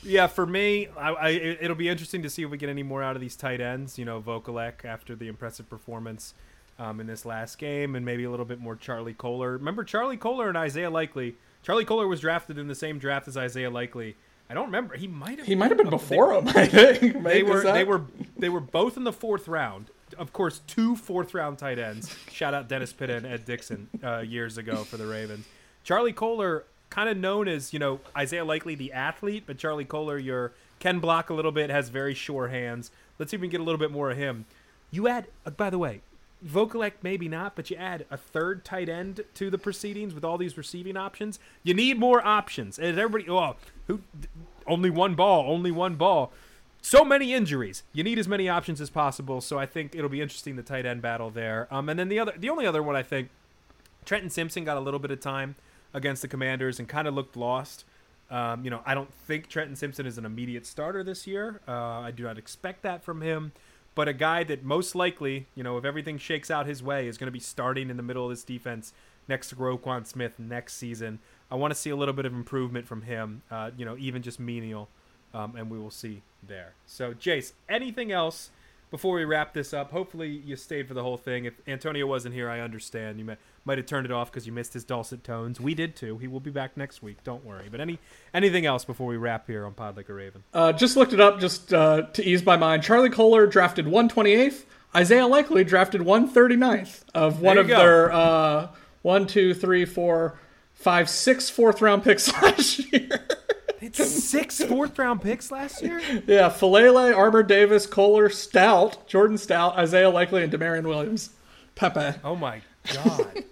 yeah, for me, I, I, it- it'll be interesting to see if we get any more out of these tight ends. You know, Vokolek after the impressive performance um, in this last game, and maybe a little bit more Charlie Kolar. Remember Charlie Kolar and Isaiah Likely. Charlie Kolar was drafted in the same draft as Isaiah Likely. I don't remember. He might have. he might have been before him. I think They were they were they were both in the fourth round. Of course, two fourth round tight ends. Shout out Dennis Pitta and Ed Dickson uh, years ago for the Ravens. Charlie Kolar, kind of known as you know Isaiah Likely the athlete, but Charlie Kolar, your can block a little bit, has very sure hands. Let's see if we get a little bit more of him. You add, uh, by the way, Vokolek maybe not, but you add a third tight end to the proceedings with all these receiving options. You need more options. And everybody, oh, who? Only one ball, only one ball. So many injuries. You need as many options as possible. So I think it'll be interesting the tight end battle there. Um, and then the other, the only other one I think, Trenton Simpson got a little bit of time against the Commanders and kind of looked lost. Um, you know, I don't think Trenton Simpson is an immediate starter this year. Uh, I do not expect that from him. But a guy that most likely, you know, if everything shakes out his way, is going to be starting in the middle of this defense next to Roquan Smith next season. I want to see a little bit of improvement from him. Uh, you know, even just menial, um, and we will see there. So, Jace, anything else before we wrap this up? Hopefully, you stayed for the whole thing. If Antonio wasn't here, I understand. You may, might have turned it off because you missed his dulcet tones. We did too. He will be back next week. Don't worry. But any anything else before we wrap here on Pod Like a Raven? Uh, just looked it up just uh, to ease my mind. Charlie Kolar drafted 128th. Isaiah Likely drafted 139th of one of go. their uh, one, two, three, four, five, six fourth round picks last year. It's six fourth round picks last year. yeah, Faalele, Armour Davis, Kolar, Stout, Jordan Stout, Isaiah Likely, and Damarion Williams. Pepe. Oh my god.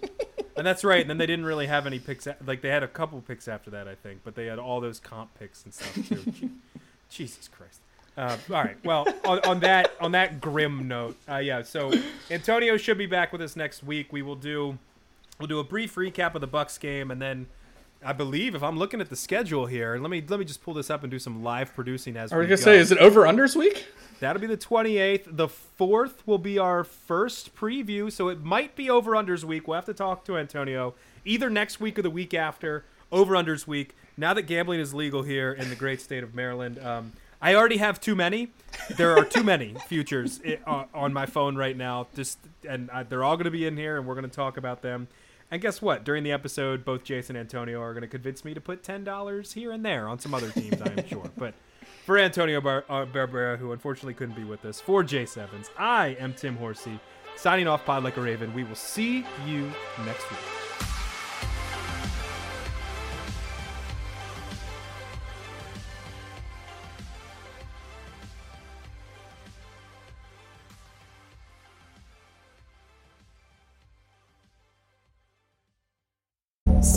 and that's right. And then they didn't really have any picks. Like they had a couple picks after that, I think, but they had all those comp picks and stuff too. Jesus Christ. Uh, all right. Well, on, on that on that grim note, uh, yeah. So Antonio should be back with us next week. We will do we'll do a brief recap of the Bucks game, and then I believe if I'm looking at the schedule here, let me let me just pull this up and do some live producing as Are we we gonna go. say is it over unders week? That'll be the 28th. The 4th will be our first preview, so it might be over unders week. We'll have to talk to Antonio either next week or the week after. Over unders week. Now that gambling is legal here in the great state of Maryland, um, I already have too many. There are too many futures uh, on my phone right now. Just and uh, they're all going to be in here, and we're going to talk about them. And guess what? During the episode, both Jason and Antonio are going to convince me to put ten dollars here and there on some other teams. I am sure, but for Antonio Bar- uh, Barbera, who unfortunately couldn't be with us, for Jay Sevens, I am Tim Horsey, signing off Pod Like a Raven. We will see you next week.